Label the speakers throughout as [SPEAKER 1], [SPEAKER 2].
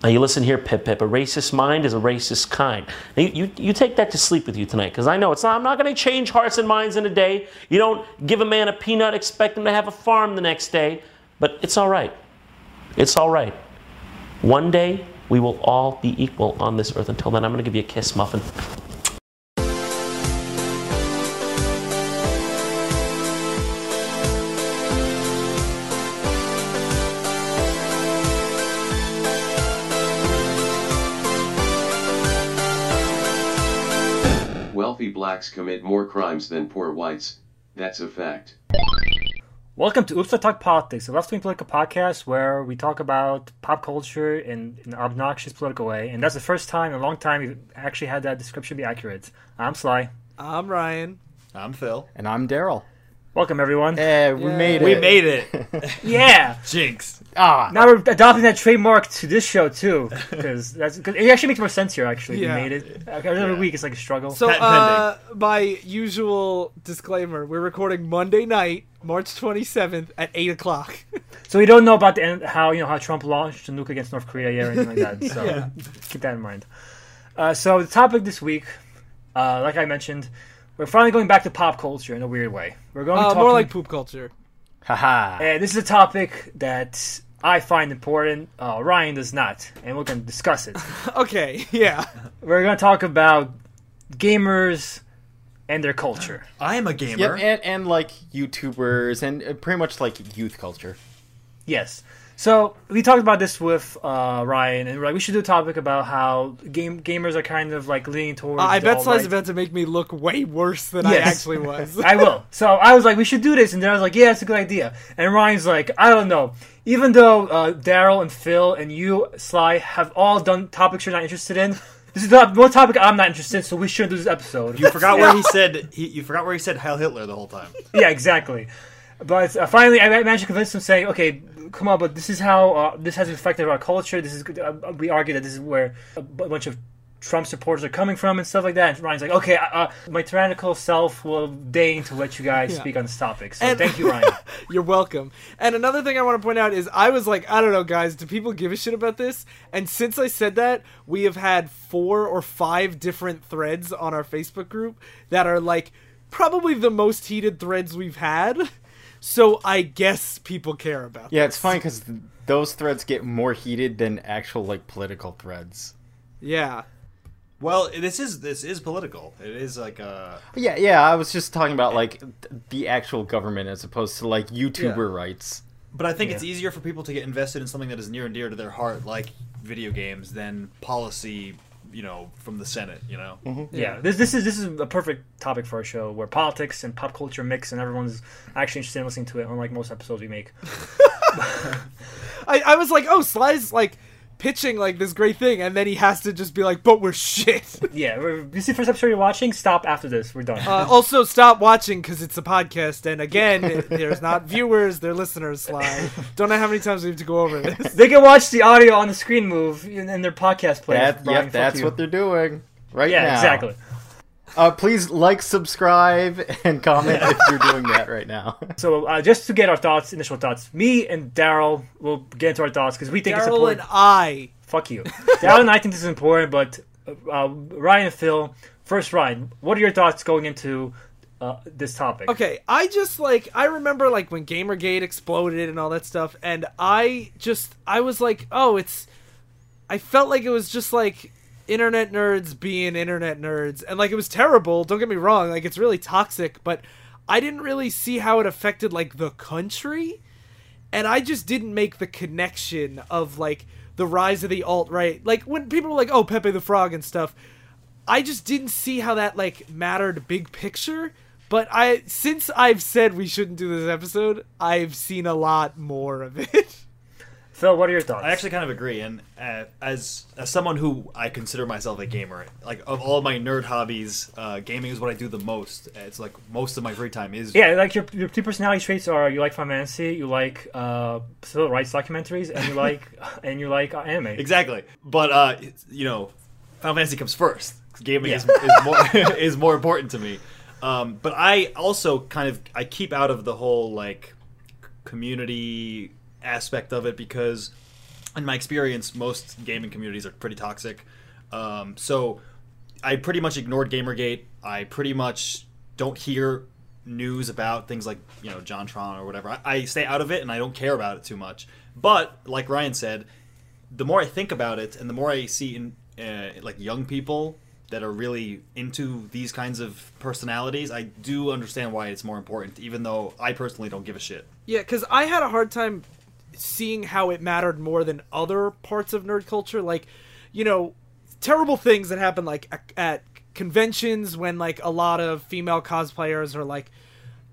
[SPEAKER 1] Now you listen here, Pip Pip. A racist mind is a racist kind. Now, you, you, you take that to sleep with you tonight, because I know it's not. I'm not going to change hearts and minds in a day. You don't give a man a peanut, expect him to have a farm the next day. But it's all right. It's all right. One day we will all be equal on this earth. Until then, I'm going to give you a kiss, muffin.
[SPEAKER 2] Blacks commit more crimes than poor whites. That's a fact.
[SPEAKER 3] Welcome to Oops I Talk Politics, a left wing political podcast where we talk about pop culture in, in an obnoxious political way. And that's the first time in a long time we've actually had that description be accurate. I'm Sly.
[SPEAKER 4] I'm Ryan.
[SPEAKER 5] I'm Phil.
[SPEAKER 6] And I'm Darryl.
[SPEAKER 3] Welcome, everyone.
[SPEAKER 6] Yeah, we made it.
[SPEAKER 5] We made it.
[SPEAKER 3] Yeah!
[SPEAKER 5] Jinx.
[SPEAKER 6] Ah,
[SPEAKER 3] now we're adopting that trademark to this show, too. Because that's cause it actually makes more sense here, actually.
[SPEAKER 4] Yeah.
[SPEAKER 3] We made it. Every week it's like a struggle.
[SPEAKER 4] So, uh, my usual disclaimer: we're recording Monday night, March 27th at eight o'clock.
[SPEAKER 3] So we don't know about the end, how you know how Trump launched a nuke against North Korea yet or anything like that. So keep that in mind. Uh, so the topic this week, uh, like I mentioned, we're finally going back to pop culture in a weird way. We're going to
[SPEAKER 4] Uh,
[SPEAKER 3] talk
[SPEAKER 4] more like poop culture.
[SPEAKER 6] haha.
[SPEAKER 3] and this is a topic that I find important. Uh, Ryan does not, and we're going to discuss it.
[SPEAKER 4] Okay, yeah.
[SPEAKER 3] we're going to talk about gamers and their culture.
[SPEAKER 5] I am a
[SPEAKER 6] Yep,
[SPEAKER 5] gamer.
[SPEAKER 6] and, and like YouTubers and uh, pretty much like youth culture.
[SPEAKER 3] Yes. So we talked about this with uh, Ryan, and we're like we should do a topic about how game gamers are kind of like leaning towards.
[SPEAKER 4] I bet Sly's
[SPEAKER 3] alt-right.
[SPEAKER 4] about to make me look way worse than I actually was.
[SPEAKER 3] I will. So I was like, we should do this, and then I was like, yeah, it's a good idea. And Ryan's like, I don't know. Even though uh, Darryl and Phil and you, Sly, have all done topics you're not interested in, this is the one topic I'm not interested in, so we shouldn't do this episode.
[SPEAKER 5] You forgot where he said he, you forgot where he said Heil Hitler the whole time.
[SPEAKER 3] yeah, exactly. But uh, finally, I managed to convince them, saying, "Okay, come on, but this is how uh, this has affected our culture. This is uh, we argue that this is where a bunch of Trump supporters are coming from and stuff like that." And Ryan's like, "Okay, uh, my tyrannical self will deign to let you guys
[SPEAKER 4] Yeah.
[SPEAKER 3] speak on this topic." So
[SPEAKER 4] And-
[SPEAKER 3] thank you, Ryan.
[SPEAKER 4] You're welcome. And another thing I want to point out is I was like, I don't know, guys, do people give a shit about this? And since I said that, we have had four or five different threads on our Facebook group that are like probably the most heated threads we've had. So I guess people care about.
[SPEAKER 6] Yeah, it's funny because th- those threads get more heated than actual like political threads.
[SPEAKER 4] Yeah.
[SPEAKER 5] Well, this is this is political. It is like a
[SPEAKER 6] Yeah, yeah. I was just talking about like the actual government as opposed to like YouTuber
[SPEAKER 4] Yeah.
[SPEAKER 6] rights.
[SPEAKER 5] but I think it's easier for people to get invested in something that is near and dear to their heart like video games than policy, you know, from the Senate, you know. Mm-hmm.
[SPEAKER 3] yeah, this this is this is a perfect topic for our show where politics and pop culture mix, and everyone's actually interested in listening to it. Unlike most episodes we make.
[SPEAKER 4] I, I was like, oh, Sly's like pitching like this great thing, and then he has to just be like, but we're shit.
[SPEAKER 3] Yeah, we're- this is the first episode you're watching. Stop after this. We're done.
[SPEAKER 4] Uh, also, stop watching because it's a podcast, and again, there's not viewers, they're listeners. Sly, don't know how many times we have to go over this.
[SPEAKER 3] they can watch the audio on the screen move in, in their podcast player.
[SPEAKER 6] That,
[SPEAKER 3] Brian,
[SPEAKER 6] yep, that's
[SPEAKER 3] you.
[SPEAKER 6] what they're doing right
[SPEAKER 3] Yeah,
[SPEAKER 6] now.
[SPEAKER 3] exactly.
[SPEAKER 6] Uh, please like, subscribe, and comment if you're doing that right now.
[SPEAKER 3] So uh, just to get our thoughts, initial thoughts, me and Darryl will get into our thoughts because we think it's
[SPEAKER 4] Darryl
[SPEAKER 3] important.
[SPEAKER 4] and I.
[SPEAKER 3] Fuck you, Darryl and I think this is important, but uh, Ryan and Phil. First, Ryan, what are your thoughts going into uh, this topic?
[SPEAKER 4] Okay, I just like I remember like when GamerGate exploded and all that stuff, and I just I was like, oh, it's. I felt like it was just like internet nerds being internet nerds, and like it was terrible. Don't get me wrong, like it's really toxic, but I didn't really see how it affected like the country, and I just didn't make the connection of like the rise of the alt right. Like when people were like, oh, Pepe the Frog and stuff. I just didn't see how that like mattered big picture. But I since I've said we shouldn't do this episode, I've seen a lot more of it.
[SPEAKER 3] Phil, what are your thoughts?
[SPEAKER 5] I actually kind of agree, and uh, as as someone who I consider myself a gamer, like of all my nerd hobbies, uh, gaming is what I do the most. It's like most of my free time is
[SPEAKER 3] yeah, like your your two personality traits are you like Final Fantasy, you like uh, civil rights documentaries, and you like and you like uh, anime.
[SPEAKER 5] Exactly, but uh, you know, Final Fantasy comes first. Gaming is, is more is more important to me. Um, but I also kind of I keep out of the whole like community aspect of it because in my experience, most gaming communities are pretty toxic. Um, so I pretty much ignored Gamergate. I pretty much don't hear news about things like you know JonTron or whatever. I, I stay out of it and I don't care about it too much. But like Ryan said, the more I think about it and the more I see in uh, like young people that are really into these kinds of personalities, I do understand why it's more important. Even though I personally don't give a shit.
[SPEAKER 4] Yeah, because I had a hard time seeing how it mattered more than other parts of nerd culture. Like, you know, terrible things that happen like at, conventions when like a lot of female cosplayers are like,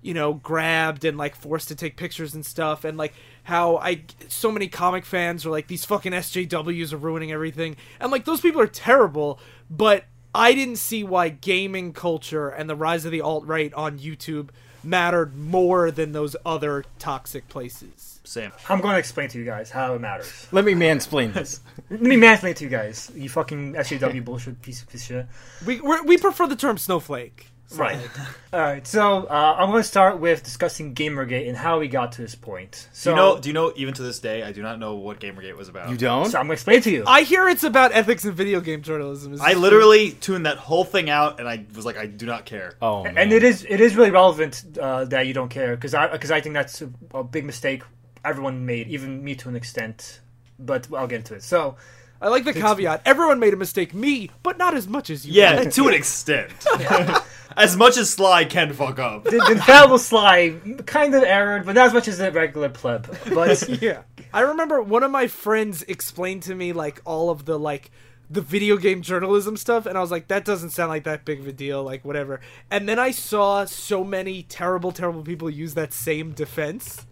[SPEAKER 4] you know, grabbed and like forced to take pictures and stuff, and like how I so many comic fans are like these fucking SJWs are ruining everything, and like those people are terrible, but I didn't see why gaming culture and the rise of the alt right on YouTube mattered more than those other toxic places.
[SPEAKER 5] Same.
[SPEAKER 3] I'm going to explain to you guys how it matters.
[SPEAKER 6] Let me mansplain this.
[SPEAKER 3] Let me mansplain it to you guys. You fucking SJW bullshit piece of shit.
[SPEAKER 4] We we're, we prefer the term snowflake.
[SPEAKER 3] Right. All right. So uh, I'm going to start with discussing Gamergate and how we got to this point.
[SPEAKER 5] Do
[SPEAKER 3] So,
[SPEAKER 5] you know? Do you know? Even to this day, I do not know what Gamergate was about.
[SPEAKER 6] You don't?
[SPEAKER 3] so I'm going to explain to you.
[SPEAKER 4] I hear it's about ethics in video game journalism. Is
[SPEAKER 5] I
[SPEAKER 4] this
[SPEAKER 5] literally tuned that whole thing out, and I was like, I do not care.
[SPEAKER 6] Oh, man.
[SPEAKER 3] and it is it is really relevant uh, that you don't care because I because I think that's a, a big mistake everyone made, even me to an extent. But I'll get into it. So?
[SPEAKER 4] I like the caveat. Everyone made a mistake, me, but not as much as you.
[SPEAKER 5] Yeah, to an extent. as much as Sly can fuck up.
[SPEAKER 3] the, the infallible Sly kind of erred, but not as much as the regular pleb. But
[SPEAKER 4] yeah. I remember one of my friends explained to me like all of the like the video game journalism stuff and I was like that doesn't sound like that big of a deal like whatever. And then I saw so many terrible terrible people use that same defense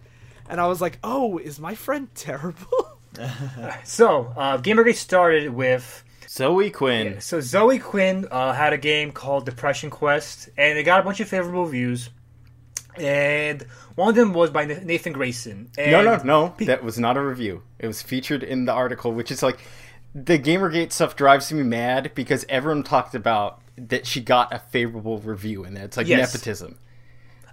[SPEAKER 4] and I was like, "Oh, is my friend terrible?"
[SPEAKER 3] so uh, Gamergate started with
[SPEAKER 6] Zoe Quinn.
[SPEAKER 3] so Zoe Quinn uh, had a game called Depression Quest, and it got a bunch of favorable reviews. And one of them was by Nathan Grayson. And
[SPEAKER 6] No, no, no. That was not a review. It was featured in the article, which is like the Gamergate stuff drives me mad because everyone talked about that she got a favorable review, and that's like
[SPEAKER 3] Yes.
[SPEAKER 6] nepotism.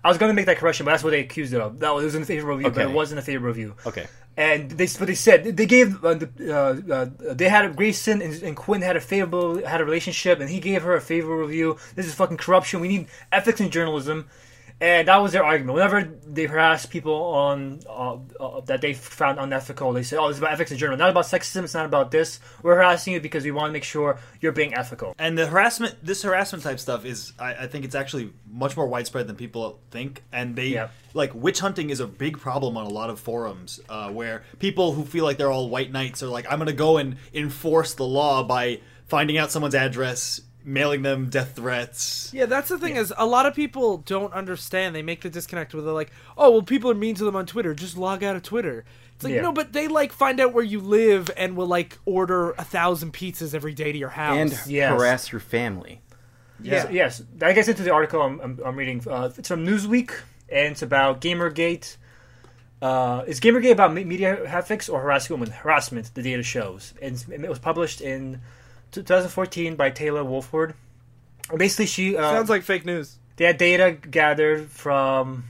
[SPEAKER 3] I was going to make that correction, but that's what they accused it of. That was, it was in a favorable review, but it wasn't a favorable review.
[SPEAKER 6] Okay.
[SPEAKER 3] And they, but they said they gave uh, the, uh, uh, they had a, Grayson and, and Quinn had a favorable had a relationship, and he gave her a favorable review. This is fucking corruption. We need ethics in journalism, and that was their argument. Whenever they harassed people on uh, uh, that they found unethical, they said, "Oh, it's about ethics in general, not about sexism. It's not about this. We're harassing you because we want to make sure you're being ethical."
[SPEAKER 5] And the harassment, this harassment type stuff is, I, I think it's actually much more widespread than people think. And they,
[SPEAKER 3] Yeah.
[SPEAKER 5] like, witch hunting is a big problem on a lot of forums uh, where people who feel like they're all white knights are like, I'm going to go and enforce the law by finding out someone's address, mailing them death threats.
[SPEAKER 4] Yeah, that's the thing is a lot of people don't understand. They make the disconnect where they're like, "Oh, well, people are mean to them on Twitter. Just log out of Twitter." It's like
[SPEAKER 3] Yeah.
[SPEAKER 4] no, but they like find out where you live and will like order a thousand pizzas every day to your house.
[SPEAKER 6] And
[SPEAKER 3] Yes.
[SPEAKER 6] harass your family.
[SPEAKER 3] Yes, yes. That gets into the article I'm, I'm, I'm reading. Uh, it's from Newsweek, and it's about Gamergate. Uh, is Gamergate about media ethics or harassment? women? Harassment, the data shows. And it was published in 2014 by Taylor Wofford. Basically, she uh,
[SPEAKER 4] sounds like fake news.
[SPEAKER 3] they had data gathered from.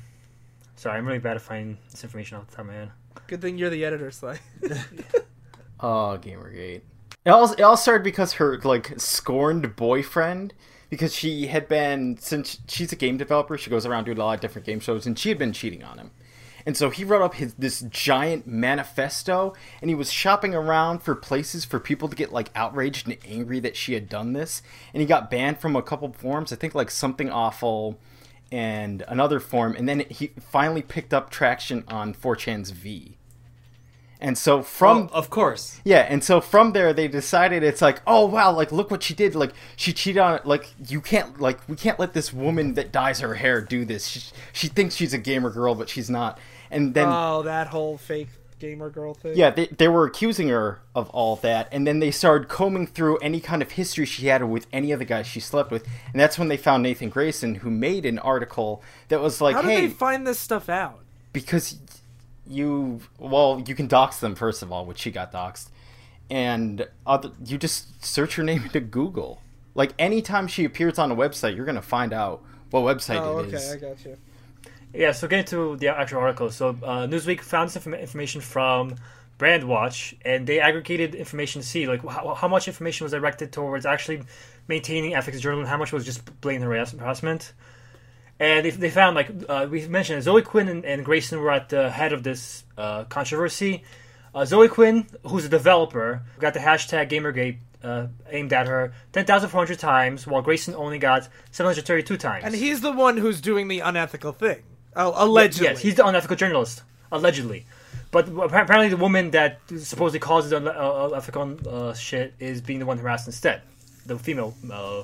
[SPEAKER 3] Sorry, I'm really bad at finding this information off the top of my head.
[SPEAKER 4] Good thing you're the editor, Sly.
[SPEAKER 6] Oh, Gamergate. It all, it all started because her like scorned boyfriend, because she had been since she's a game developer, she goes around doing a lot of different game shows, and she had been cheating on him. And so he wrote up his this giant manifesto, and he was shopping around for places for people to get like outraged and angry that she had done this. And he got banned from a couple forums, I think like something awful, and another form and then he finally picked up traction on 4chan's V. And so from
[SPEAKER 5] of course.
[SPEAKER 6] yeah, and so from there they decided it's like, oh wow, like look what she did. Like she cheated on like you can't like we can't let this woman that dyes her hair do this. She, she thinks she's a gamer girl, but she's not. And then
[SPEAKER 4] oh, that whole fake gamer girl thing.
[SPEAKER 6] yeah, they, they were accusing her of all that, and then they started combing through any kind of history she had with any of the guys she slept with, and that's when they found Nathan Grayson, who made an article that was like,
[SPEAKER 4] How did
[SPEAKER 6] hey,
[SPEAKER 4] they find this stuff out?
[SPEAKER 6] because you well you can dox them first of all which she got doxed and other, you just search her name into google like anytime she appears on a website you're gonna find out what website
[SPEAKER 4] Oh,
[SPEAKER 6] it
[SPEAKER 4] okay,
[SPEAKER 6] is
[SPEAKER 4] I got you.
[SPEAKER 3] Yeah, so getting to the actual article. So uh, Newsweek found this inform- information from Brandwatch, and they aggregated information to see like how, how much information was directed towards actually maintaining ethics journalism, how much was just blatant harass- harassment. And they, they found, like uh, we mentioned, Zoe Quinn and, and Grayson were at the head of this uh, controversy. Uh, Zoe Quinn, who's a developer, got the hashtag Gamergate uh, aimed at her 10,400 times, while Grayson only got 732 times.
[SPEAKER 4] And he's the one who's doing the unethical thing. Uh, allegedly.
[SPEAKER 3] Yes, he's the unethical journalist, allegedly. But apparently, the woman that supposedly causes the unethical uh, shit is being the one harassed instead. The female uh,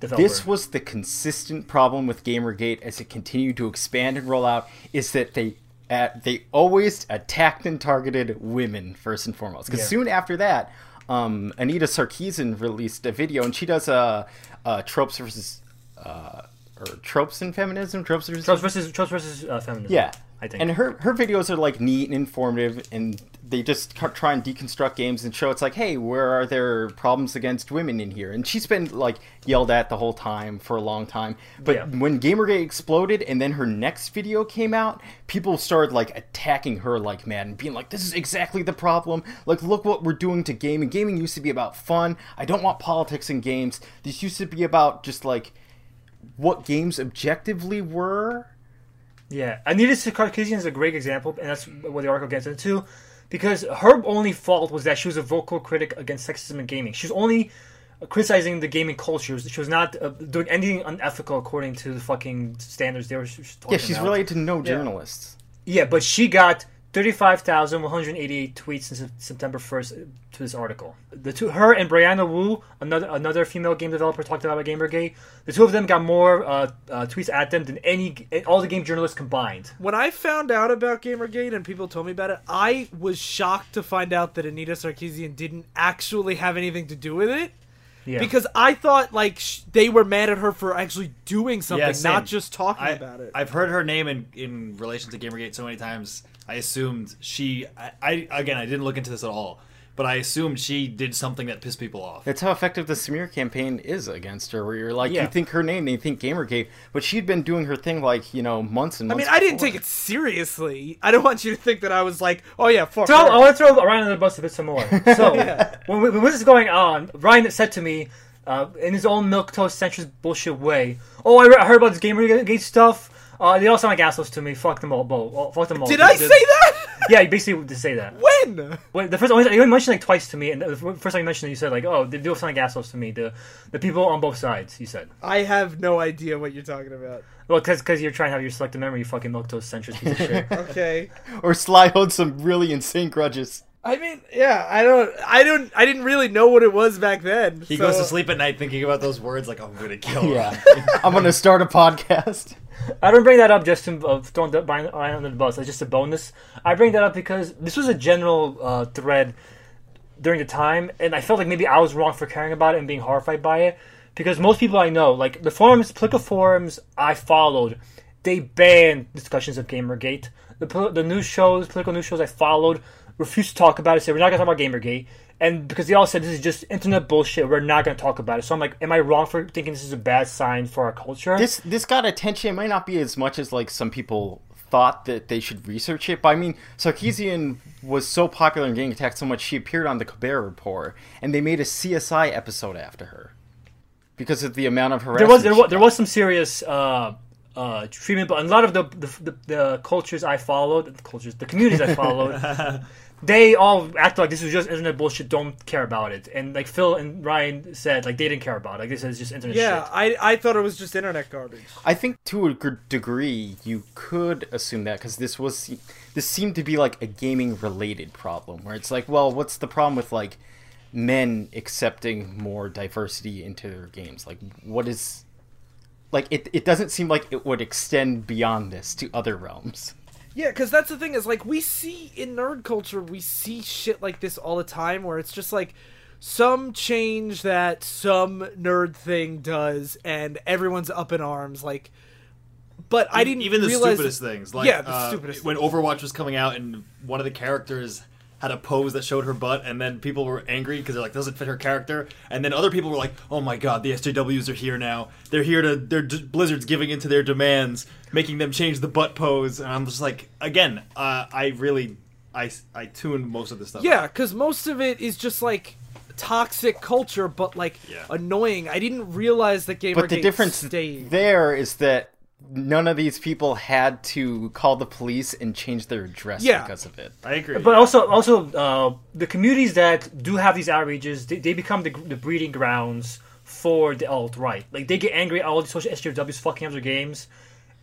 [SPEAKER 3] developer.
[SPEAKER 6] This was the consistent problem with Gamergate as it continued to expand and roll out. Is that they at, they always attacked and targeted women first and foremost. Because
[SPEAKER 3] Yeah.
[SPEAKER 6] soon after that, um, Anita Sarkeesian released a video, and she does a uh, uh, tropes versus uh, or tropes in feminism, tropes versus
[SPEAKER 3] Trust versus trust versus uh, feminism.
[SPEAKER 6] yeah,
[SPEAKER 3] I think.
[SPEAKER 6] And her her videos are like neat and informative, and they just try and deconstruct games and show it's like, hey, where are there problems against women in here? And she's been like yelled at the whole time for a long time. But
[SPEAKER 3] Yeah.
[SPEAKER 6] when Gamergate exploded, and then her next video came out, people started like attacking her like mad and being like, this is exactly the problem. Like, look what we're doing to gaming. Gaming used to be about fun. I don't want politics in games. This used to be about just like what games objectively were.
[SPEAKER 3] Yeah, Anita Sarkeesian is a great example, and that's what the article gets into. Because her only fault was that she was a vocal critic against sexism in gaming. She was only criticizing the gaming culture. She was not uh, doing anything unethical according to the fucking standards they were she
[SPEAKER 6] Yeah, she's
[SPEAKER 3] about.
[SPEAKER 6] related to no journalists.
[SPEAKER 3] Yeah, but she got 35,188 tweets since September 1st to this article. The two, her and Brianna Wu, another another female game developer, talked about Gamergate. The two of them got more uh, uh, tweets at them than any all the game journalists combined.
[SPEAKER 4] When I found out about Gamergate and people told me about it, I was shocked to find out that Anita Sarkeesian didn't actually have anything to do with it.
[SPEAKER 3] Yeah.
[SPEAKER 4] Because I thought like sh- they were mad at her for actually doing something,
[SPEAKER 5] Yeah,
[SPEAKER 4] not just talking
[SPEAKER 5] I,
[SPEAKER 4] about it.
[SPEAKER 5] I've heard her name in, in relation to Gamergate so many times. I assumed she. I, I again, I didn't look into this at all, but I assumed she did something that pissed people off.
[SPEAKER 6] That's how effective the smear campaign is against her. Where you're like,
[SPEAKER 3] Yeah.
[SPEAKER 6] you think her name, they think Gamergate, but she'd been doing her thing like you know months and
[SPEAKER 4] I
[SPEAKER 6] months.
[SPEAKER 4] mean, I didn't take it seriously. I don't want you to think that I was like, oh yeah, fuck
[SPEAKER 3] So
[SPEAKER 4] her.
[SPEAKER 3] I want to throw Ryan under the bus a bit some more. So when, when this is going on, Ryan said to me, uh, in his own milk toast centrist bullshit way, "Oh, I, re- I heard about this Gamergate stuff. Uh, they all sound like assholes to me. Fuck them all. Bo- oh, fuck them all."
[SPEAKER 4] Did I
[SPEAKER 3] The-
[SPEAKER 4] say that?
[SPEAKER 3] Yeah, you basically did say that.
[SPEAKER 4] when?
[SPEAKER 3] Well, the first only you only mentioned like twice to me, and the first time you mentioned it, you said like, "Oh, they do sound like assholes to me." The the people on both sides, you said.
[SPEAKER 4] I have no idea what you're talking about.
[SPEAKER 3] Well, because you're trying to have your selective memory, you fucking milk toast centrist piece of shit.
[SPEAKER 4] Okay.
[SPEAKER 6] Or Sly holds some really insane grudges.
[SPEAKER 4] I mean, yeah, I don't, I don't, I didn't really know what it was back then.
[SPEAKER 5] He
[SPEAKER 4] so-
[SPEAKER 5] goes to sleep at night thinking about those words like I'm gonna kill her.
[SPEAKER 6] Yeah, I'm gonna start a podcast.
[SPEAKER 3] I don't bring that up just to uh, throw the- Ryan Ryan under the bus. It's just a bonus. I bring that up because this was a general uh, thread during the time, and I felt like maybe I was wrong for caring about it and being horrified by it. Because most people I know, like the forums, political forums I followed, they banned discussions of Gamergate. The pol- the news shows, political news shows I followed, refused to talk about it. Said we're not going to talk about Gamergate, and because they all said this is just internet bullshit, we're not going to talk about it. So I'm like, am I wrong for thinking this is a bad sign for our culture?
[SPEAKER 6] This this got attention. It might not be as much as like some people thought that they should research it. But I mean, Sarkeesian was so popular and getting attacked so much, she appeared on the Colbert Report, and they made a CSI episode after her because of the amount of
[SPEAKER 3] there
[SPEAKER 6] harassment.
[SPEAKER 3] was there
[SPEAKER 6] she
[SPEAKER 3] was, there was some serious uh, uh, treatment, but a lot of the the, the the cultures I followed, the cultures, the communities I followed, they all act like this was just internet bullshit. Don't care about it. And like Phil and Ryan said, like they didn't care about it. Like this is just internet
[SPEAKER 4] Yeah,
[SPEAKER 3] shit.
[SPEAKER 4] I, I thought it was just internet garbage.
[SPEAKER 6] I think to a degree you could assume that because this was this seemed to be like a gaming related problem where it's like, well, what's the problem with like men accepting more diversity into their games? Like, what is like it? It doesn't seem like it would extend beyond this to other realms.
[SPEAKER 4] Yeah, because that's the thing is like we see in nerd culture, we see shit like this all the time where it's just like some change that some nerd thing does, and everyone's up in arms. Like, but I didn't
[SPEAKER 5] even the stupidest things. Like
[SPEAKER 4] yeah, the
[SPEAKER 5] uh,
[SPEAKER 4] stupidest.
[SPEAKER 5] when. Overwatch was coming out and one of the characters had a pose that showed her butt, and then people were angry because they're like doesn't fit her character, and then other people were like, oh my god, the SJWs are here now. They're here to they're d- Blizzard's giving into their demands, making them change the butt pose, and I'm just like, again, uh, I really I I tune most of this stuff.
[SPEAKER 4] Yeah, because most of it is just like toxic culture, but like
[SPEAKER 5] Yeah.
[SPEAKER 4] annoying. I didn't realize that Gamergate
[SPEAKER 6] But the difference
[SPEAKER 4] stayed.
[SPEAKER 6] there is that none of these people had to call the police and change their address
[SPEAKER 4] Yeah.
[SPEAKER 6] because of it.
[SPEAKER 5] I agree.
[SPEAKER 3] But also, also uh, the communities that do have these outrages, they, they become the, the breeding grounds for the alt right. Like they get angry at all the social SJWs fucking up their games,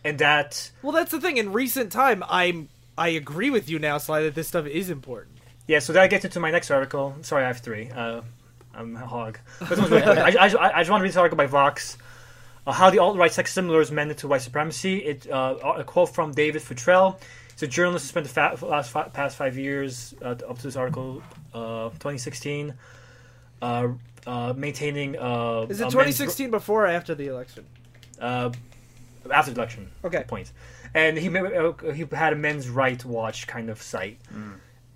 [SPEAKER 3] and that
[SPEAKER 4] Well, that's the thing. In recent time, I'm I agree with you now, Sly, that this stuff is important.
[SPEAKER 3] yeah. So that gets into my next article. Sorry, I have three. Uh, I'm a hog. Really. I, I, I just want to read this article by Vox. Uh, how the alt right sex lures men to white supremacy. It uh, a quote from David Futrelle. He's a journalist who spent the fa- last fi- past five years uh, up to this article, uh, 2016, uh, uh, maintaining. Uh,
[SPEAKER 4] Is it
[SPEAKER 3] a men's-
[SPEAKER 4] 2016 before or after the election?
[SPEAKER 3] After the election.
[SPEAKER 4] Okay.
[SPEAKER 3] Point. And he uh, he had a men's right watch kind of site.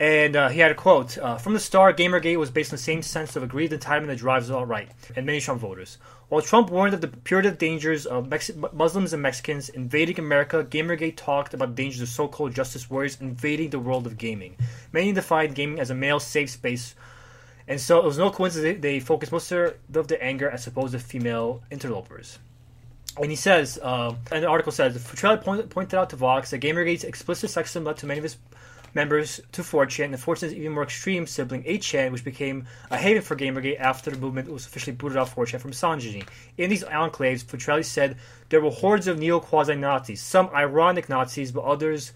[SPEAKER 3] And uh, he had a quote uh, from the start. Gamergate was based on the same sense of aggrieved entitlement that drives alt right and many Trump voters. While Trump warned of the putative dangers of Mex- Muslims and Mexicans invading America, Gamergate talked about the dangers of so-called justice warriors invading the world of gaming. Many defined gaming as a male safe space and so it was no coincidence they, focused most of their, of their anger at supposed female interlopers. And he says, uh, and the article says, Futrelle point, pointed out to Vox that Gamergate's explicit sexism led to many of his members to 4chan, and 4chan's even more extreme sibling 8chan, which became a haven for Gamergate after the movement was officially booted off 4chan from misogyny. In these enclaves, Futrelli said there were hordes of neo-quasi-Nazis, some ironic Nazis, but others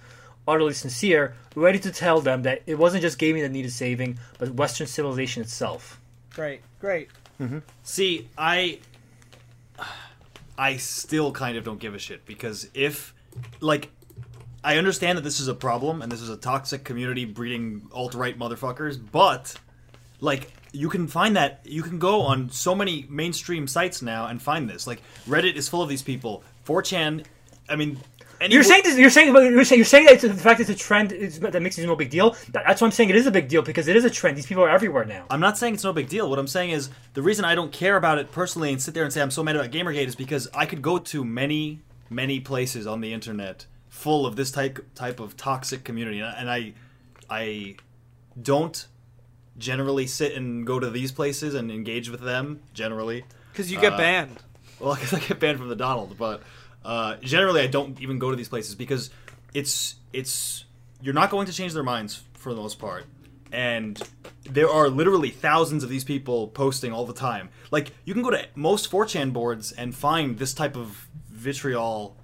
[SPEAKER 3] utterly sincere, ready to tell them that it wasn't just gaming that needed saving, but Western civilization itself.
[SPEAKER 4] Great, great.
[SPEAKER 5] See, I I still kind of don't give a shit because if like I understand that this is a problem and this is a toxic community breeding alt-right motherfuckers, but like you can find that you can go on so many mainstream sites now and find this. Like Reddit is full of these people. 4chan, I mean any
[SPEAKER 3] You're saying this. You're saying. You're saying. You're saying that it's, the fact it's a trend is, that makes it no big deal. That- That's why I'm saying it is a big deal because it is a trend. These people are everywhere now.
[SPEAKER 5] I'm not saying it's no big deal. What I'm saying is the reason I don't care about it personally and sit there and say I'm so mad about Gamergate is because I could go to many, many places on the internet full of this type type of toxic community, and I, I don't generally sit and go to these places and engage with them generally.
[SPEAKER 4] Because you get
[SPEAKER 5] Uh,
[SPEAKER 4] banned.
[SPEAKER 5] Well, I guess I get banned from the Donald, but uh, generally I don't even go to these places because it's it's you're not going to change their minds for the most part, and there are literally thousands of these people posting all the time. Like you can go to most 4chan boards and find this type of vitriol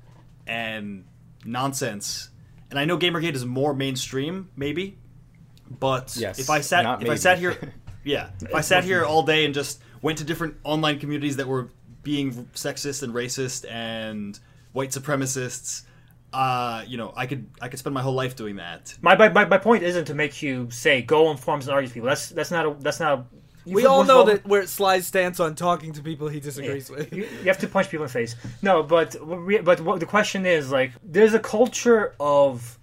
[SPEAKER 5] and nonsense. And I know Gamergate is more mainstream, maybe, but
[SPEAKER 6] Yes,
[SPEAKER 5] if I sat if I sat here, yeah, if I sat here all day and just went to different online communities that were being sexist and racist and white supremacists, uh, you know, I could I could spend my whole life doing that.
[SPEAKER 3] My, my, my, my point isn't to make you say go on forums and argue with people. That's that's not a that's not. A,
[SPEAKER 4] We all know that where Sly's stance on talking to people he disagrees with.
[SPEAKER 3] You, you have to punch people in the face. No, but but what the question is like, there's a culture of,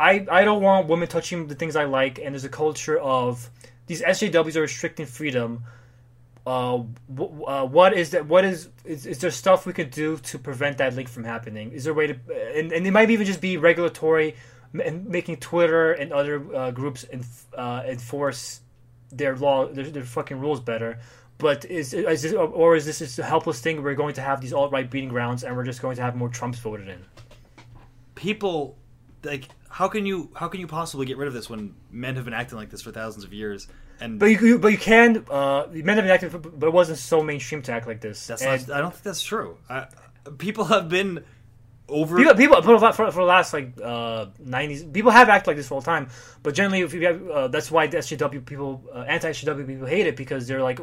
[SPEAKER 3] I I don't want women touching the things I like, and there's a culture of these SJWs are restricting freedom. Uh, uh, what is that? What is, is is there stuff we could do to prevent that link from happening? Is there a way to and, and it might even just be regulatory, and making Twitter and other uh, groups uh, enforce their law, their, their fucking rules better. But is, is this, or is this just a helpless thing? We're going to have these alt right beating grounds, and we're just going to have more Trumps voted in.
[SPEAKER 5] People like how can you how can you possibly get rid of this when men have been acting like this for thousands of years and
[SPEAKER 3] But you, but you can. Uh, men have been acting, but it wasn't so mainstream to act like this.
[SPEAKER 5] that's
[SPEAKER 3] And
[SPEAKER 5] not I don't think that's true. I, people have been over
[SPEAKER 3] People, people for, for, for the last like uh, 90s, people have acted like this all the time. But generally, if you have, uh, that's why the SJW people, uh, anti-SJW people hate it because they're like,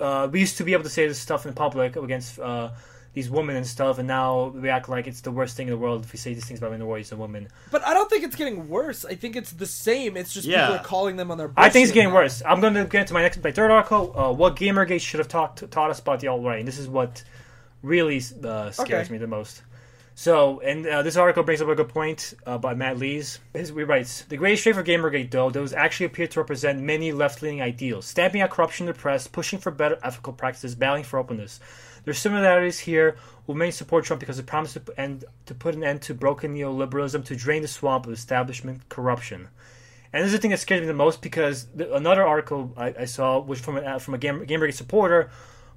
[SPEAKER 3] uh, we used to be able to say this stuff in public against uh, these women and stuff, and now we act like it's the worst thing in the world if we say these things about minorities and women.
[SPEAKER 4] But I don't think it's getting worse. I think it's the same. It's just
[SPEAKER 5] Yeah.
[SPEAKER 4] people are calling them on their.
[SPEAKER 3] I think it's getting
[SPEAKER 4] now.
[SPEAKER 3] worse. I'm going to get into my next, my third article. Uh, what Gamergate should have taught taught us about the alt right, and this is what really uh, scares
[SPEAKER 4] Okay.
[SPEAKER 3] me the most. So, and uh, this article brings up a good point uh, by Matt Lees. His, he writes, The greatest trait for Gamergate, though, those actually appear to represent many left-leaning ideals, stamping out corruption in the press, pushing for better ethical practices, battling for openness. There's similarities here. Will many support Trump because it promised to, end, to put an end to broken neoliberalism, to drain the swamp of establishment corruption. And this is the thing that scares me the most because the, another article I, I saw, which from a, from a Gamer, Gamergate supporter,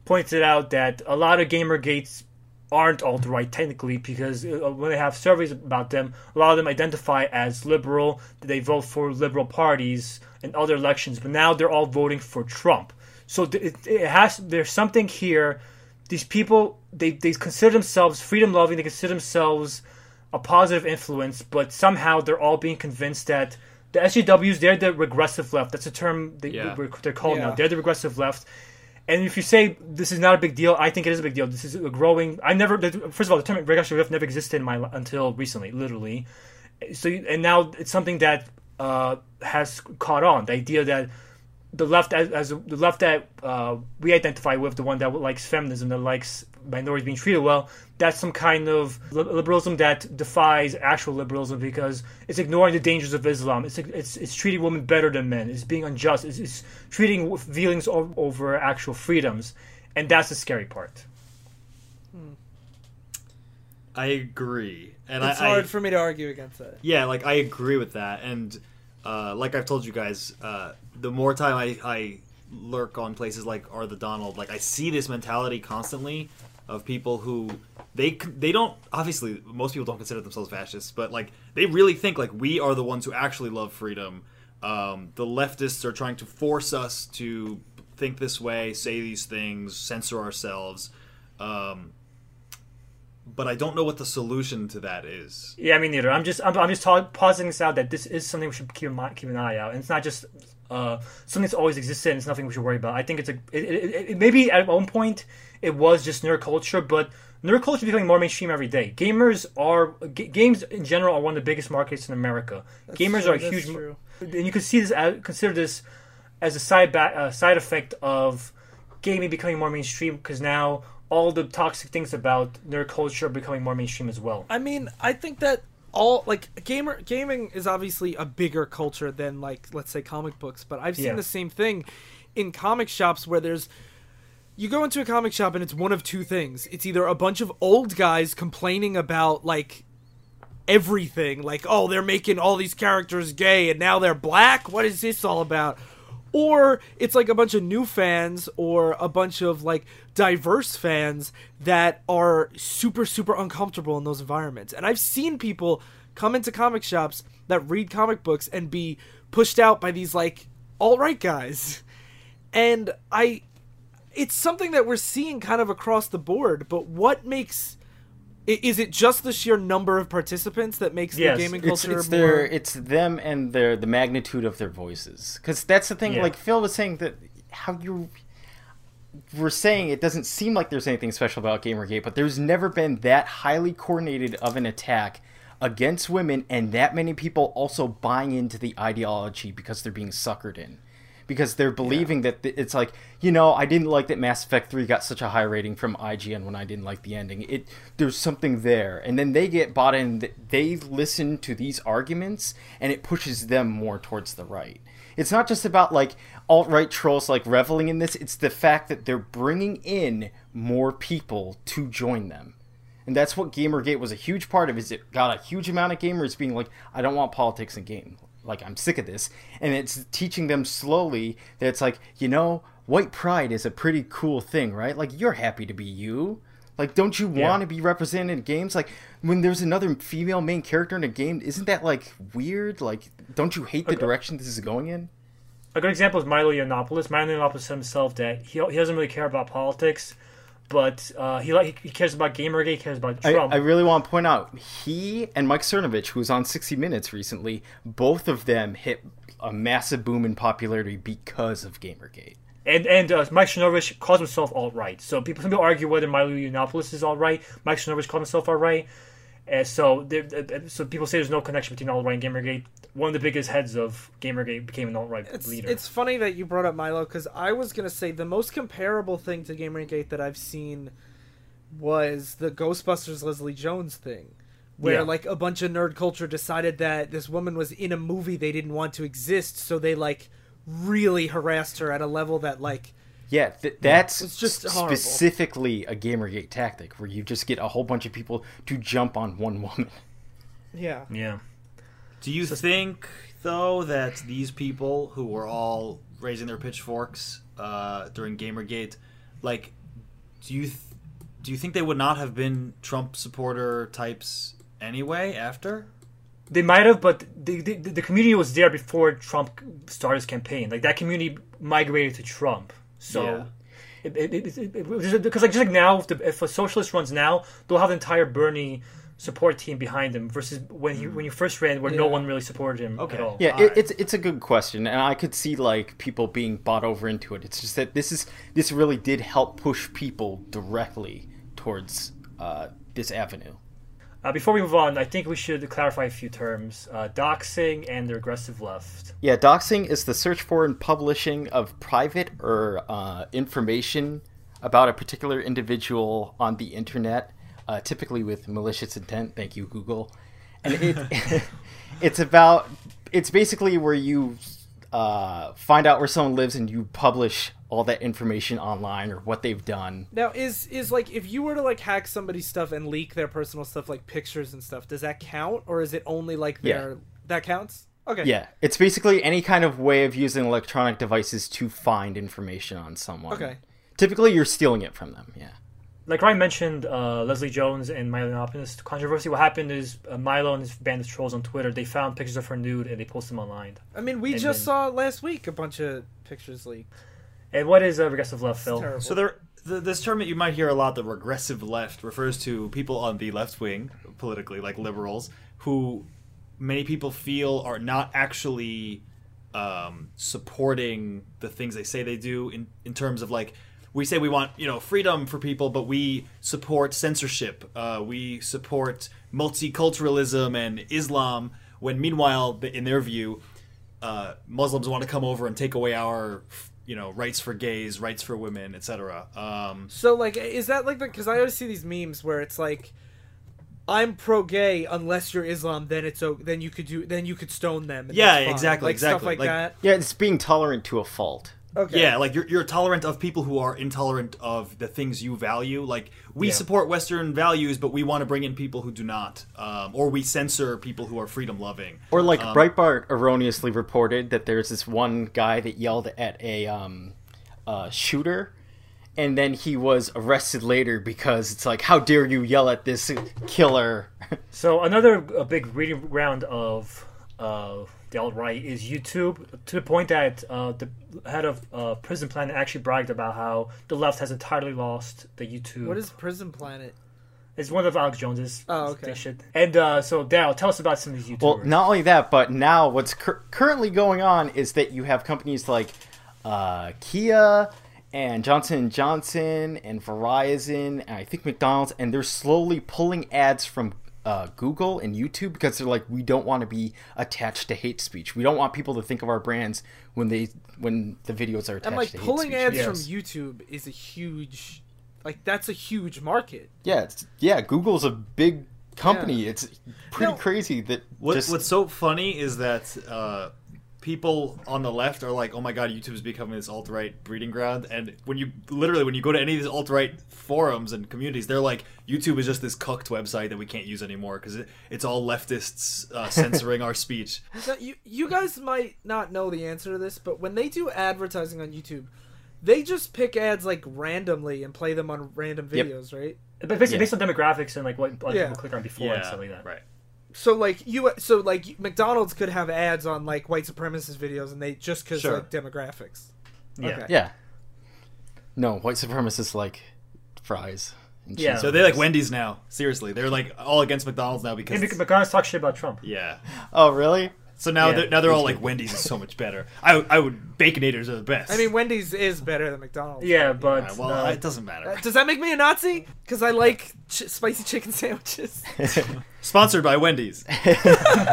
[SPEAKER 3] pointed out that a lot of Gamergates aren't alt right technically because uh, when they have surveys about them, a lot of them identify as liberal. They vote for liberal parties in other elections, but now they're all voting for Trump. So it, it has there's something here. These people they, they consider themselves freedom loving. They consider themselves a positive influence, but somehow they're all being convinced that the SJWs they're the regressive left. That's a term they,
[SPEAKER 5] Yeah.
[SPEAKER 3] they're called
[SPEAKER 4] Yeah.
[SPEAKER 3] now. They're the regressive left. And if you say this is not a big deal, I think it is a big deal. This is a growing. I never. First of all, the term regressive left never existed in my until recently, literally. So and now it's something that uh, has caught on. The idea that the left, as, as the left that uh, we identify with, the one that likes feminism, that likes minorities being treated well, that's some kind of li- liberalism that defies actual liberalism because it's ignoring the dangers of Islam. It's it's, it's treating women better than men. It's being unjust. It's, it's treating feelings o- over actual freedoms, and that's the scary part.
[SPEAKER 5] I agree, and
[SPEAKER 4] It's
[SPEAKER 5] I, I
[SPEAKER 4] hard for me to argue against that.
[SPEAKER 5] yeah, like I agree with that, and uh, like I've told you guys, uh, the more time I, I lurk on places like Are the Donald, like I see this mentality constantly of people who they they don't obviously most people don't consider themselves fascists, but like they really think like we are the ones who actually love freedom. Um, the leftists are trying to force us to think this way, say these things, censor ourselves. Um, but I don't know what the solution to that is.
[SPEAKER 3] Yeah, me neither. I'm just I'm, I'm just ta- pausing this out that this is something we should keep keep an eye out, and it's not just uh, something that's always existed. and It's nothing we should worry about. I think it's a it, it, it, maybe at one point it was just nerd culture, but nerd culture is becoming more mainstream every day. Gamers are g- games in general are one of the biggest markets in America. Gamers
[SPEAKER 4] true,
[SPEAKER 3] are a
[SPEAKER 4] that's
[SPEAKER 3] huge,
[SPEAKER 4] true.
[SPEAKER 3] and you can see this as, consider this as a side ba- uh, side effect of gaming becoming more mainstream because now all the toxic things about nerd culture are becoming more mainstream as well.
[SPEAKER 4] I mean, I think that all like gamer gaming is obviously a bigger culture than like let's say comic books, but I've seen
[SPEAKER 3] Yeah.
[SPEAKER 4] the same thing in comic shops where there's you go into a comic shop and it's one of two things. It's either a bunch of old guys complaining about like everything, like oh they're making all these characters gay and now they're black. What is this all about? Or it's like a bunch of new fans or a bunch of like diverse fans that are super super uncomfortable in those environments. And I've seen people come into comic shops that read comic books and be pushed out by these like alt right guys. And I it's something that we're seeing kind of across the board, but what makes is it just the sheer number of participants that makes
[SPEAKER 3] Yes.
[SPEAKER 4] the gaming
[SPEAKER 6] It's,
[SPEAKER 4] culture
[SPEAKER 6] it's
[SPEAKER 4] more
[SPEAKER 6] their it's them and their the magnitude of their voices because that's the thing
[SPEAKER 3] Yeah.
[SPEAKER 6] like phil was saying that how you were saying it doesn't seem like there's anything special about gamergate but there's never been that highly coordinated of an attack against women and that many people also buying into the ideology because they're being suckered in because they're believing that th- it's like you know I didn't like that Mass Effect 3 got such a high rating from IGN when I didn't like the ending. It there's something there. And then they get bought in th- they listen to these arguments and it pushes them more towards the right. It's not just about like alt-right trolls like reveling in this. It's the fact that they're bringing in more people to join them. And that's what gamergate was a huge part of is it got a huge amount of gamers being like i don't want politics in game like i'm sick of this and it's teaching them slowly that it's like you know white pride is a pretty cool thing right? Like you're happy to be you. Like don't you
[SPEAKER 3] Yeah.
[SPEAKER 6] want to be represented in games? Like when there's another female main character in a game isn't that like weird? Like don't you hate the direction this is going in?
[SPEAKER 3] A good example is Milo Yiannopoulos. Milo Yiannopoulos himself that he, he doesn't really care about politics, but uh, he like he cares about Gamergate, he cares about Trump.
[SPEAKER 6] I really want to point out he and Mike Cernovich, who was on 60 Minutes recently, both of them hit a massive boom in popularity because of Gamergate.
[SPEAKER 3] and and uh, Mike Cernovich calls himself alt right. So people some people argue whether Milo Yiannopoulos is alt right. Mike Cernovich calls himself alt right. And so there, uh, so people say there's no connection between alt right and Gamergate. One of the biggest heads of Gamergate became an alt right leader.
[SPEAKER 4] it's funny that you brought up Milo because I was gonna say the most comparable thing to Gamergate that I've seen was the Ghostbusters Leslie Jones thing, where
[SPEAKER 3] Yeah.
[SPEAKER 4] like a bunch of nerd culture decided that this woman was in a movie they didn't want to exist, so they like really harassed her at a level that like
[SPEAKER 6] Yeah, th- that's
[SPEAKER 4] It's just
[SPEAKER 6] s-
[SPEAKER 4] horrible.
[SPEAKER 6] specifically a Gamergate tactic where you just get a whole bunch of people to jump on one woman.
[SPEAKER 4] yeah
[SPEAKER 3] yeah.
[SPEAKER 5] Do you think though that these people who were all raising their pitchforks uh, during GamerGate, like, do you th- do you think they would not have been Trump supporter types anyway after?
[SPEAKER 3] They might have, but the, the the community was there before Trump started his campaign. Like that community migrated to Trump. So.
[SPEAKER 5] Yeah.
[SPEAKER 3] It, it, it, it, it because like just like now, if, the, if a socialist runs now, they'll have the entire Bernie support team behind him. Versus when he when you first ran, where no one really supported him
[SPEAKER 5] Okay.
[SPEAKER 3] at all.
[SPEAKER 6] Yeah,
[SPEAKER 5] Alright.
[SPEAKER 6] it, it's it's a good question, and I could see like people being bought over into it. It's just that this is this really did help push people directly towards uh, this avenue.
[SPEAKER 3] Uh, before we move on, I think we should clarify a few terms: uh, doxing and the regressive left.
[SPEAKER 6] Yeah, doxing is the search for and publishing of private or uh, information about a particular individual on the internet, uh, typically with malicious intent. Thank you, Google. And it, it's about it's basically where you uh, find out where someone lives and you publish all that information online or what they've done.
[SPEAKER 4] Now, is is like if you were to like hack somebody's stuff and leak their personal stuff, like pictures and stuff, does that count, or is it only like
[SPEAKER 6] Yeah.
[SPEAKER 4] their that counts? Okay.
[SPEAKER 6] Yeah, it's basically any kind of way of using electronic devices to find information on someone.
[SPEAKER 4] Okay.
[SPEAKER 6] Typically, you're stealing it from them. Yeah.
[SPEAKER 3] Like Ryan mentioned, uh, Leslie Jones and Milo Yiannopoulos controversy. What happened is uh, Milo and his band of trolls on Twitter they found pictures of her nude and they posted them online.
[SPEAKER 4] I mean, we
[SPEAKER 3] And
[SPEAKER 4] just
[SPEAKER 3] then-
[SPEAKER 4] saw last week a bunch of pictures leaked.
[SPEAKER 3] And what is a regressive left, Phil?
[SPEAKER 4] Terrible.
[SPEAKER 5] So there, th- this term that you might hear a lot, the regressive left, refers to people on the left wing, politically, like liberals, who many people feel are not actually um, supporting the things they say they do in, in terms of like we say we want you know freedom for people but we support censorship uh, we support multiculturalism and islam when meanwhile in their view uh, muslims want to come over and take away our you know rights for gays rights for women etc um,
[SPEAKER 4] So like, is that like? Because I always see these memes where it's like, I'm pro-gay unless you're Islam, then it's o- then you could do then you could stone them.
[SPEAKER 5] Yeah,
[SPEAKER 4] that's fine.
[SPEAKER 5] exactly,
[SPEAKER 4] like, Stuff
[SPEAKER 5] exactly.
[SPEAKER 4] like,
[SPEAKER 5] Like-
[SPEAKER 4] that.
[SPEAKER 6] Yeah, it's being tolerant to a fault.
[SPEAKER 4] Okay.
[SPEAKER 5] Yeah, like you're, you're tolerant of people who are intolerant of the things you value. Like we
[SPEAKER 3] Yeah.
[SPEAKER 5] support Western values, but we want to bring in people who do not, um, or we censor people who are freedom loving.
[SPEAKER 6] Or like
[SPEAKER 5] Um,
[SPEAKER 6] Breitbart erroneously reported that there's this one guy that yelled at a um, uh, shooter, and then he was arrested later because it's like, how dare you yell at this killer?
[SPEAKER 3] So another a big reading round of uh, the right is YouTube, to the point that uh, the head of uh, Prison Planet actually bragged about how the left has entirely lost the YouTube.
[SPEAKER 4] What is Prison Planet?
[SPEAKER 3] It's one of Alex Jones's.
[SPEAKER 4] Oh, okay.
[SPEAKER 3] they should- And uh, so Darryl, tell us about some of these YouTubers.
[SPEAKER 6] well, not only that, but now what's cur- currently going on is that you have companies like uh, Kia and Johnson & Johnson and Verizon and I think McDonald's, and they're slowly pulling ads from uh, Google and YouTube because they're like, we don't want to be attached to hate speech. We don't want people to think of our brands when they when the videos are attached to hate speech.
[SPEAKER 4] And like
[SPEAKER 6] to hate
[SPEAKER 4] pulling
[SPEAKER 6] speech.
[SPEAKER 4] ads
[SPEAKER 3] yes.
[SPEAKER 4] from YouTube is a huge, like that's a huge market.
[SPEAKER 6] Yeah, it's, yeah. Google's a big company.
[SPEAKER 4] Yeah.
[SPEAKER 6] It's pretty
[SPEAKER 4] No.
[SPEAKER 6] crazy that
[SPEAKER 5] What,
[SPEAKER 6] just
[SPEAKER 5] what's so funny is that uh, people on the left are like, "Oh my god, YouTube is becoming this alt right breeding ground." And when you literally when you go to any of these alt right forums and communities, they're like, "YouTube is just this cooked website that we can't use anymore because it, it's all leftists uh, censoring our speech."
[SPEAKER 4] Now, you you guys might not know the answer to this, but when they do advertising on YouTube, they just pick ads like randomly and play them on random
[SPEAKER 6] Yep.
[SPEAKER 4] videos, right?
[SPEAKER 3] but basically
[SPEAKER 6] yeah.
[SPEAKER 3] based on demographics and like what like,
[SPEAKER 4] Yeah.
[SPEAKER 3] people click on before and stuff like that.
[SPEAKER 5] right.
[SPEAKER 4] So like you, so like McDonald's could have ads on like white supremacist videos, and they just because
[SPEAKER 5] Sure.
[SPEAKER 4] like demographics.
[SPEAKER 3] Yeah.
[SPEAKER 4] Okay.
[SPEAKER 6] yeah. No, white supremacists like fries.
[SPEAKER 3] Yeah.
[SPEAKER 5] So they like Wendy's now. Seriously, they're like all against McDonald's now because
[SPEAKER 3] Maybe McDonald's talk shit about Trump.
[SPEAKER 5] yeah.
[SPEAKER 6] Oh, really?
[SPEAKER 5] So now
[SPEAKER 3] Yeah.
[SPEAKER 5] they're, now they're all like Wendy's is so much better. I would- I would baconators are the best.
[SPEAKER 4] I mean, Wendy's is better than McDonald's.
[SPEAKER 3] Yeah, but
[SPEAKER 5] well,
[SPEAKER 3] uh,
[SPEAKER 5] it doesn't matter.
[SPEAKER 4] Uh, Does that make me a Nazi? Because I like ch- spicy chicken sandwiches.
[SPEAKER 5] Sponsored by Wendy's.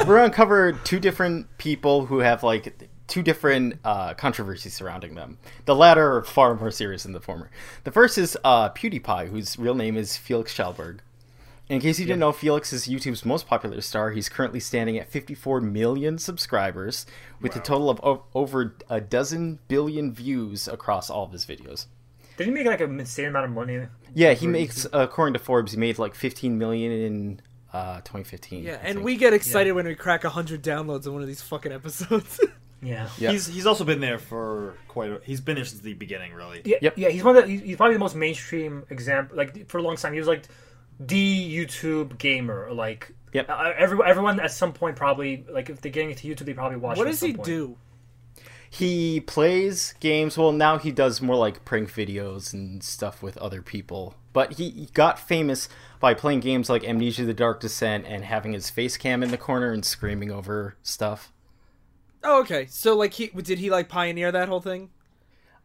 [SPEAKER 6] We're gonna cover two different people who have like two different uh, controversies surrounding them. The latter are far more serious than the former. The first is uh, PewDiePie, whose real name is Felix Kjellberg. In case you didn't know, Felix is YouTube's most popular star. He's currently standing at 54 million subscribers, with a total of o- over a dozen billion views across all of his videos.
[SPEAKER 3] did he make like a insane amount of money?
[SPEAKER 6] Yeah, he makes, according to Forbes, he made like 15 million in uh, 2015.
[SPEAKER 4] Yeah, and we get excited when we crack hundred downloads on one of these fucking episodes.
[SPEAKER 3] Yeah.
[SPEAKER 6] Yeah.
[SPEAKER 5] He's he's also been there for quite. A, he's been there since the beginning, really.
[SPEAKER 3] Yeah,
[SPEAKER 6] Yep.
[SPEAKER 3] yeah, he's one of the, he's- he's probably the most mainstream example. Like for a long time, he was like the YouTube gamer. Like,
[SPEAKER 6] Yep.
[SPEAKER 3] uh, everyone, everyone at some point probably like if they're getting into YouTube, they probably watch.
[SPEAKER 4] what
[SPEAKER 3] him at
[SPEAKER 4] does
[SPEAKER 3] some
[SPEAKER 4] he
[SPEAKER 3] point.
[SPEAKER 4] do?
[SPEAKER 6] He plays games. Well, now he does more like prank videos and stuff with other people. But he he got famous by playing games like Amnesia: The Dark Descent and having his face cam in the corner and screaming over stuff.
[SPEAKER 4] Oh, okay. So like he did he like pioneer that whole thing?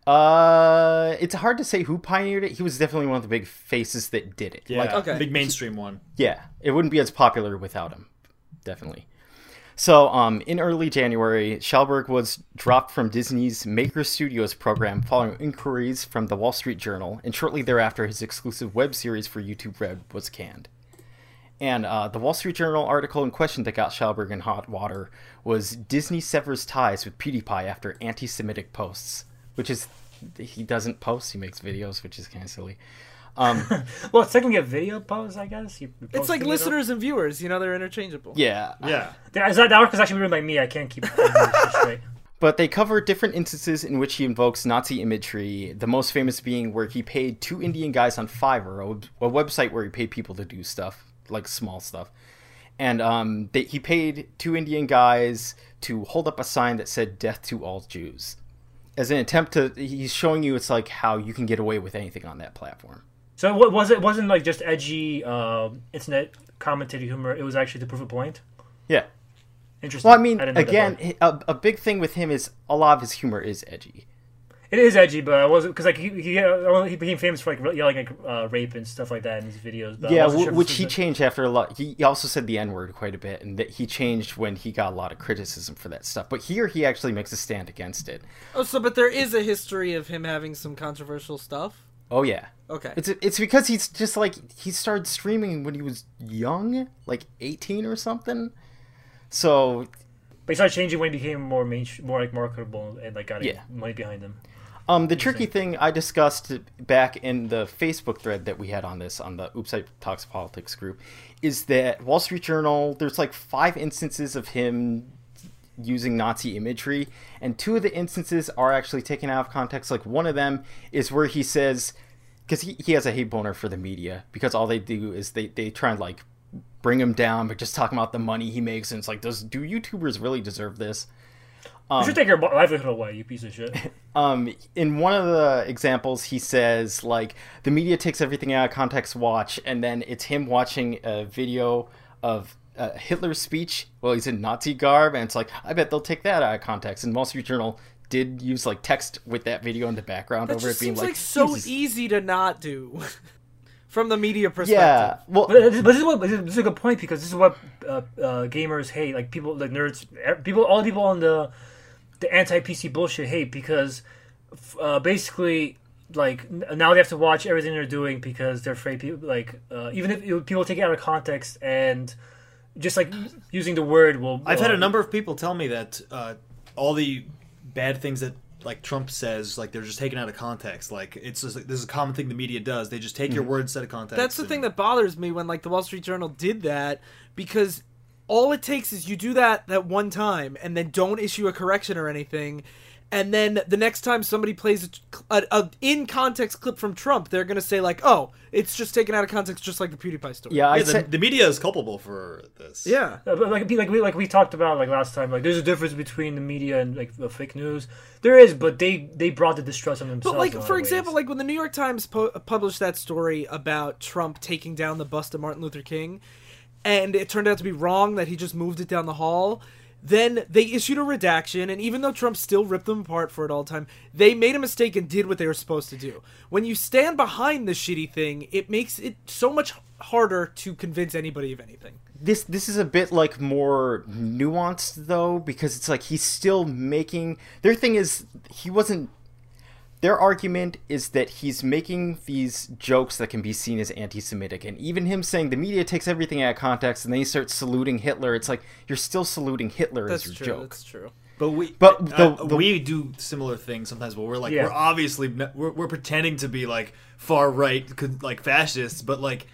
[SPEAKER 6] Uh, it's hard to say who pioneered it. He was definitely one of the big faces that did it.
[SPEAKER 5] Yeah,
[SPEAKER 6] Like,
[SPEAKER 4] okay.
[SPEAKER 5] big mainstream one.
[SPEAKER 6] Yeah, it wouldn't be as popular without him, definitely. So, um, in early January, Kjellberg was dropped from Disney's Maker Studios program following inquiries from the Wall Street Journal, and shortly thereafter, his exclusive web series for YouTube Red was canned. And uh, the Wall Street Journal article in question that got Kjellberg in hot water was Disney severs ties with PewDiePie after anti-Semitic posts, which is he doesn't post, he makes videos, which is kind of silly. Um,
[SPEAKER 3] Well, it's technically a video post, I guess. You
[SPEAKER 4] It's like
[SPEAKER 3] it up.
[SPEAKER 4] listeners and viewers. You know, they're interchangeable.
[SPEAKER 6] yeah,
[SPEAKER 5] Yeah,
[SPEAKER 3] Yeah, is that, that article's actually written by me. I can't keep it straight.
[SPEAKER 6] But they cover different instances in which he invokes Nazi imagery, the most famous being where he paid two Indian guys on Fiverr, a, a website where he paid people to do stuff, like small stuff. And um, they, he paid two Indian guys to hold up a sign that said "Death to all Jews," as an attempt to. He's showing you it's like how you can get away with anything on that platform.
[SPEAKER 3] So what was it? Wasn't like just edgy uh, internet commentary humor. It was actually to prove a point.
[SPEAKER 6] Yeah.
[SPEAKER 3] Interesting.
[SPEAKER 6] Well, I mean,
[SPEAKER 3] that
[SPEAKER 6] again, a, a big thing with him is a lot of his humor is edgy.
[SPEAKER 3] It is edgy, but I wasn't because like he he, uh, he became famous for like yelling like uh, rape and stuff like that in his videos. But
[SPEAKER 6] yeah,
[SPEAKER 3] wasn't sure
[SPEAKER 6] which he changed after a lot. He he also said the N word quite a bit, and that he changed when he got a lot of criticism for that stuff. But here, he actually makes a stand against it.
[SPEAKER 4] Oh, so but there is a history of him having some controversial stuff.
[SPEAKER 6] Oh yeah,
[SPEAKER 4] Okay.
[SPEAKER 6] it's it's because he's just like he started streaming when he was young, like eighteen or something. So
[SPEAKER 3] But he started changing when he became more main, more like marketable and like got
[SPEAKER 6] Yeah.
[SPEAKER 3] money behind him.
[SPEAKER 6] Um, the tricky thing I discussed back in the Facebook thread that we had on this on the Oops I Talks Politics group is that Wall Street Journal there's like five instances of him using Nazi imagery, and two of the instances are actually taken out of context. Like one of them is where he says because he, he has a hate boner for the media because all they do is they, they try and like bring him down, but just talking about the money he makes, and it's like, does do YouTubers really deserve this?
[SPEAKER 3] You should take your livelihood away, you piece of shit.
[SPEAKER 6] um, in one of the examples, he says like the media takes everything out of context. Watch, and then it's him watching a video of uh, Hitler's speech. Well, he's in Nazi garb, and it's like I bet they'll take that out of context. And Wall Street Journal did use like text with that video in the background
[SPEAKER 4] that
[SPEAKER 6] over
[SPEAKER 4] just
[SPEAKER 6] it being
[SPEAKER 4] seems
[SPEAKER 6] like,
[SPEAKER 4] like, so
[SPEAKER 6] "Jesus."
[SPEAKER 4] easy to not do, from the media perspective.
[SPEAKER 6] Yeah, well,
[SPEAKER 3] But this, but this is what this is a good point because this is what uh, uh, gamers hate. Like people, like nerds, er- people, all the people on the the anti PC bullshit hate because uh, basically, like now they have to watch everything they're doing because they're afraid people like uh, even if you- people take it out of context and just like using the word will.
[SPEAKER 5] I've had a number of people tell me that uh, all the bad things that like Trump says, like they're just taken out of context. Like it's just like this is a common thing the media does. They just take your words out of context.
[SPEAKER 4] That's the
[SPEAKER 5] and-
[SPEAKER 4] thing that bothers me when like the Wall Street Journal did that because all it takes is you do that that one time and then don't issue a correction or anything and then the next time somebody plays a, a, a in context clip from Trump they're going to say like oh it's just taken out of context just like the PewDiePie story.
[SPEAKER 6] yeah,
[SPEAKER 5] Yeah, the,
[SPEAKER 6] said
[SPEAKER 5] the media is culpable for this.
[SPEAKER 4] Yeah.
[SPEAKER 3] Uh, like like we like we talked about like last time like there's a difference between the media and like the fake news there is but they they brought the distrust on themselves
[SPEAKER 4] But like
[SPEAKER 3] in a lot
[SPEAKER 4] for example,
[SPEAKER 3] ways.
[SPEAKER 4] like when the New York Times po- published that story about Trump taking down the bust of Martin Luther King, and it turned out to be wrong that he just moved it down the hall. Then they issued a redaction, and even though Trump still ripped them apart for it all the time, they made a mistake and did what they were supposed to do. When you stand behind the shitty thing, it makes it so much harder to convince anybody of anything.
[SPEAKER 6] this this is a bit like more nuanced though because it's like he's still making their thing is he wasn't their argument is that he's making these jokes that can be seen as anti-Semitic, and even him saying the media takes everything out of context, and then he starts saluting Hitler. It's like you're still saluting Hitler
[SPEAKER 4] That's
[SPEAKER 6] as your
[SPEAKER 4] true.
[SPEAKER 6] joke.
[SPEAKER 4] That's true.
[SPEAKER 5] But we,
[SPEAKER 6] But
[SPEAKER 5] uh,
[SPEAKER 6] the- the-
[SPEAKER 5] we do similar things sometimes. But we're like,
[SPEAKER 3] Yeah.
[SPEAKER 5] we're obviously we're, we're pretending to be like far right, like fascists, but like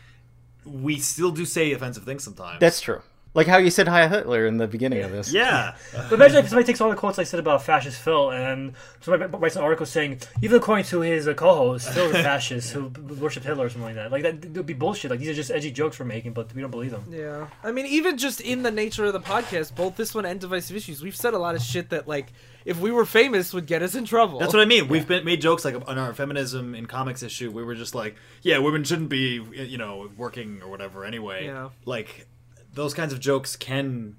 [SPEAKER 5] we still do say offensive things sometimes.
[SPEAKER 6] That's true. Like how you said hi Hitler in the beginning of this.
[SPEAKER 5] yeah.
[SPEAKER 3] But imagine if somebody takes all the quotes I said about fascist Phil and somebody writes an article saying, even according to his uh, co-host, Phil's a fascist who worshipped Hitler or something like that. Like that would be bullshit. Like these are just edgy jokes we're making, but we don't believe them.
[SPEAKER 4] Yeah, I mean, even just in the nature of the podcast, both this one and divisive issues, we've said a lot of shit that like if we were famous would get us in trouble.
[SPEAKER 5] That's what I mean. We've been made jokes like on our feminism in comics issue. We were just like, yeah, women shouldn't be, you know, working or whatever. Anyway,
[SPEAKER 4] Yeah.
[SPEAKER 5] like those kinds of jokes can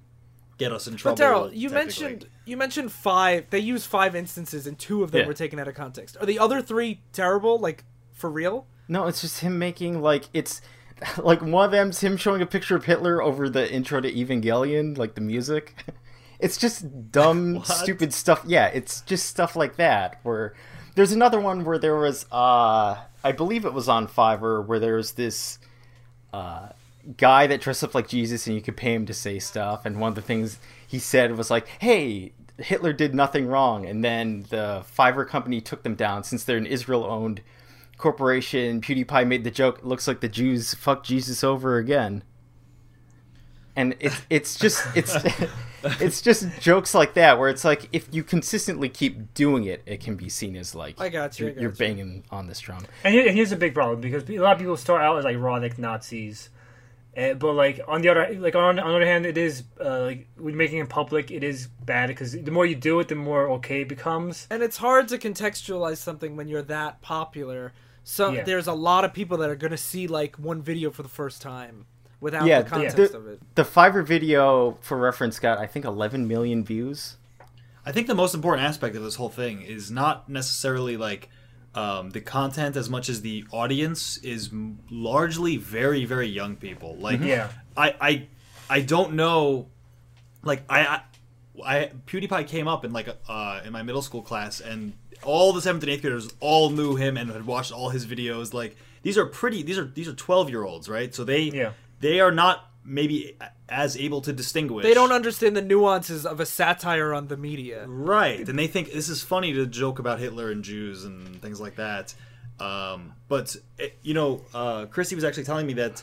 [SPEAKER 5] get us in trouble.
[SPEAKER 4] But Darryl, you mentioned you mentioned five. They use five instances, and two of them
[SPEAKER 6] Yeah.
[SPEAKER 4] were taken out of context. Are the other three terrible? Like for real?
[SPEAKER 6] No, it's just him making like it's like one of them's him showing a picture of Hitler over the intro to Evangelion, like the music. It's just dumb, stupid stuff. Yeah, it's just stuff like that. Where there's another one where there was, uh, I believe it was on Fiverr, where there was this uh, guy that dressed up like Jesus, and you could pay him to say stuff. And one of the things he said was like, "Hey, Hitler did nothing wrong," and then the Fiverr company took them down since they're an Israel-owned corporation. PewDiePie made the joke, "It looks like the Jews fucked Jesus over again." And it's it's just it's it's just jokes like that where it's like if you consistently keep doing it, it can be seen as like
[SPEAKER 4] I got you, I
[SPEAKER 6] You're, you're
[SPEAKER 4] got you.
[SPEAKER 6] banging on this drum.
[SPEAKER 3] And, here's a big problem because a lot of people start out as like Roddick Nazis, uh, but like on the other like on, on the other hand, it is uh, like when making it public, it is bad because the more you do it, the more okay it becomes.
[SPEAKER 4] And it's hard to contextualize something when you're that popular. So
[SPEAKER 3] Yeah.
[SPEAKER 4] there's a lot of people that are going to see like one video for the first time without
[SPEAKER 6] Yeah,
[SPEAKER 4] the
[SPEAKER 6] the-
[SPEAKER 4] context
[SPEAKER 6] the-
[SPEAKER 4] of it.
[SPEAKER 6] The Fiverr video, for reference, got I think 11 million views.
[SPEAKER 5] I think the most important aspect of this whole thing is not necessarily like um, the content as much as the audience is m- largely very very young people. Like
[SPEAKER 3] Yeah.
[SPEAKER 5] I I I don't know like I. I I PewDiePie came up in like uh, in my middle school class, and all the seventh and eighth graders all knew him and had watched all his videos. Like these are pretty, these are these are twelve year olds, right? So they
[SPEAKER 3] Yeah.
[SPEAKER 5] they are not maybe as able to distinguish.
[SPEAKER 4] They don't understand the nuances of a satire on the media.
[SPEAKER 5] Right, and they think this is funny to joke about Hitler and Jews and things like that. Um, but eh, you know, uh, Christy was actually telling me that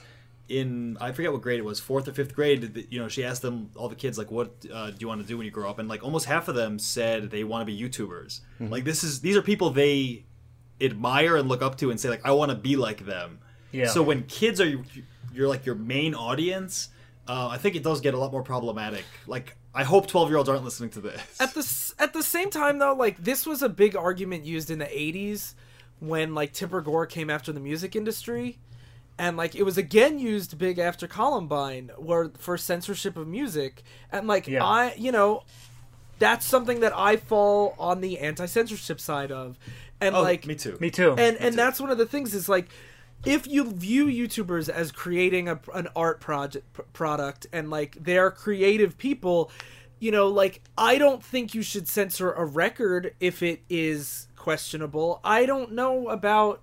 [SPEAKER 5] in I forget what grade it was, fourth or fifth grade. You know, she asked them all the kids like, "What uh, do you want to do when you grow up?" And like almost half of them said they want to be YouTubers. Like this is these are people they admire and look up to and say like, "I want to be like them."
[SPEAKER 3] Yeah.
[SPEAKER 5] So when kids are you're like your main audience, uh, I think it does get a lot more problematic. Like I hope twelve year olds aren't listening to this.
[SPEAKER 4] At the at the same time though, like this was a big argument used in the 80s when like Tipper Gore came after the music industry. And like it was again used big after Columbine, where for censorship of music, and like
[SPEAKER 3] Yeah.
[SPEAKER 4] I, you know, that's something that I fall on the anti-censorship side of, and
[SPEAKER 5] oh,
[SPEAKER 4] like
[SPEAKER 5] me too.
[SPEAKER 3] Me too.
[SPEAKER 4] and and that's one of the things is like if you view youtubers as creating a, an art project p- product and like they're creative people you know like i don't think you should censor a record if it is questionable i don't know about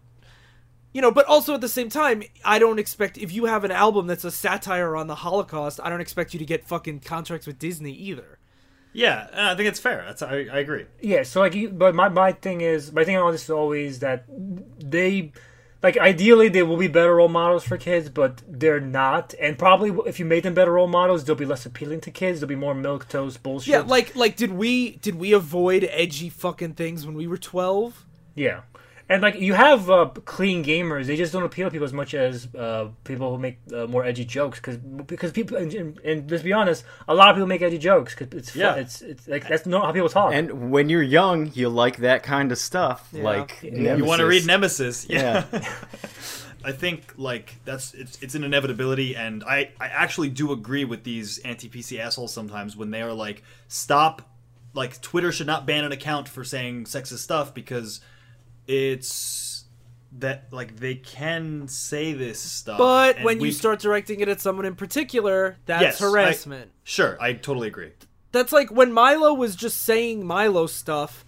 [SPEAKER 4] you know but also at the same time i don't expect if you have an album that's a satire on the holocaust i don't expect you to get fucking contracts with disney either
[SPEAKER 5] Yeah, I think it's fair. That's I, I agree.
[SPEAKER 3] Yeah, so like, you- but my, my thing is, my thing on this is always that they, like, ideally they will be better role models for kids, but they're not. And probably if you made them better role models, they'll be less appealing to kids. They'll be more milk toast bullshit.
[SPEAKER 4] yeah like like did we did we avoid edgy fucking things when we were 12
[SPEAKER 3] yeah. And like you have uh, clean gamers, they just don't appeal to people as much as uh, people who make uh, more edgy jokes. Because because people and, and, and let's be honest, a lot of people make edgy jokes because it's fun.
[SPEAKER 5] Yeah.
[SPEAKER 3] it's it's like that's not how people talk.
[SPEAKER 6] And when you're young, you like that kind of stuff, like
[SPEAKER 3] Yeah.
[SPEAKER 5] You want to read
[SPEAKER 6] Nemesis.
[SPEAKER 5] Nemesis?
[SPEAKER 6] Yeah.
[SPEAKER 5] I think like that's it's it's an inevitability, and I I actually do agree with these anti PC assholes sometimes when they are like, stop, like Twitter should not ban an account for saying sexist stuff because it's that like they can say this stuff.
[SPEAKER 4] But when you start directing it at someone in particular, that's
[SPEAKER 5] Yes, I-
[SPEAKER 4] harassment.
[SPEAKER 5] sure, I totally agree.
[SPEAKER 4] That's like when Milo was just saying Milo stuff.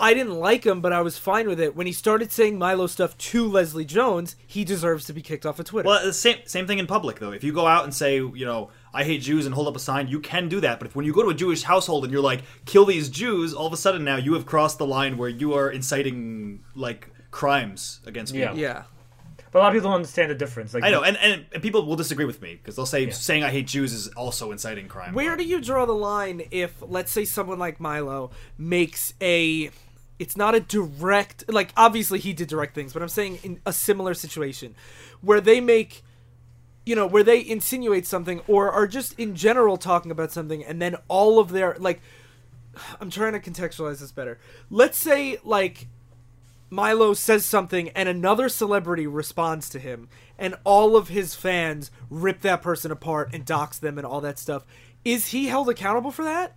[SPEAKER 4] I didn't like him, but I was fine with it. When he started saying Milo stuff to Leslie Jones, he deserves to be kicked off of Twitter.
[SPEAKER 5] Well, the same same thing in public though. If you go out and say, you know, I hate Jews and hold up a sign, you can do that. But if when you go to a Jewish household and you're like, kill these Jews, all of a sudden now you have crossed the line where you are inciting like crimes against people.
[SPEAKER 4] yeah.
[SPEAKER 3] But a lot of people don't understand the difference. Like
[SPEAKER 5] I know, and, and, and people will disagree with me because they'll say saying I hate Jews is also inciting crime.
[SPEAKER 4] Where do you draw the line if, let's say, someone like Milo makes a. It's not a direct. Like, obviously, he did direct things, but I'm saying in a similar situation where they make. You know, where they insinuate something or are just in general talking about something, and then all of their. Like, I'm trying to contextualize this better. Let's say, like, Milo says something and another celebrity responds to him, and all of his fans rip that person apart and dox them and all that stuff. Is he held accountable for that?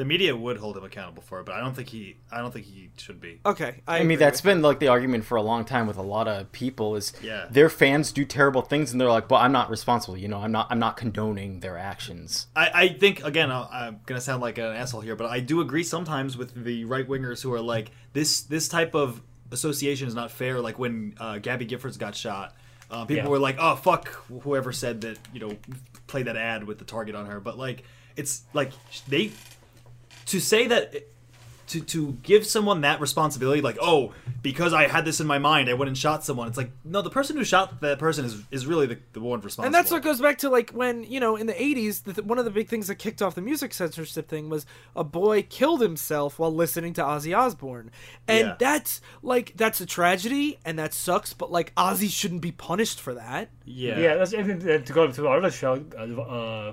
[SPEAKER 5] The media would hold him accountable for it, but I don't think he. I don't think he should be.
[SPEAKER 4] Okay, I,
[SPEAKER 6] I mean, that's
[SPEAKER 4] with
[SPEAKER 6] been like the argument for a long time with a lot of people is
[SPEAKER 5] Yeah.
[SPEAKER 6] their fans do terrible things and they're like, "Well, I'm not responsible. You know, I'm not. I'm not condoning their actions."
[SPEAKER 5] I, I think again I- I'm gonna sound like an asshole here, but I do agree sometimes with the right wingers who are like this this type of association is not fair. Like when uh, Gabby Giffords got shot, uh, people
[SPEAKER 3] Yeah.
[SPEAKER 5] were like, "Oh fuck," whoever said that you know play that ad with the target on her. But like it's like they to say that to to give someone that responsibility, like oh because I had this in my mind, I went and shot someone. It's like no, the person who shot that person is is really the, the one responsible.
[SPEAKER 4] And that's what goes back to like when you know in the '80s, the, one of the big things that kicked off the music censorship thing was a boy killed himself while listening to Ozzy Osbourne, and
[SPEAKER 5] Yeah.
[SPEAKER 4] that's like that's a tragedy and that sucks. But like Ozzy shouldn't be punished for that.
[SPEAKER 5] yeah
[SPEAKER 3] Yeah, that's even uh, to go to our other show, uh, uh,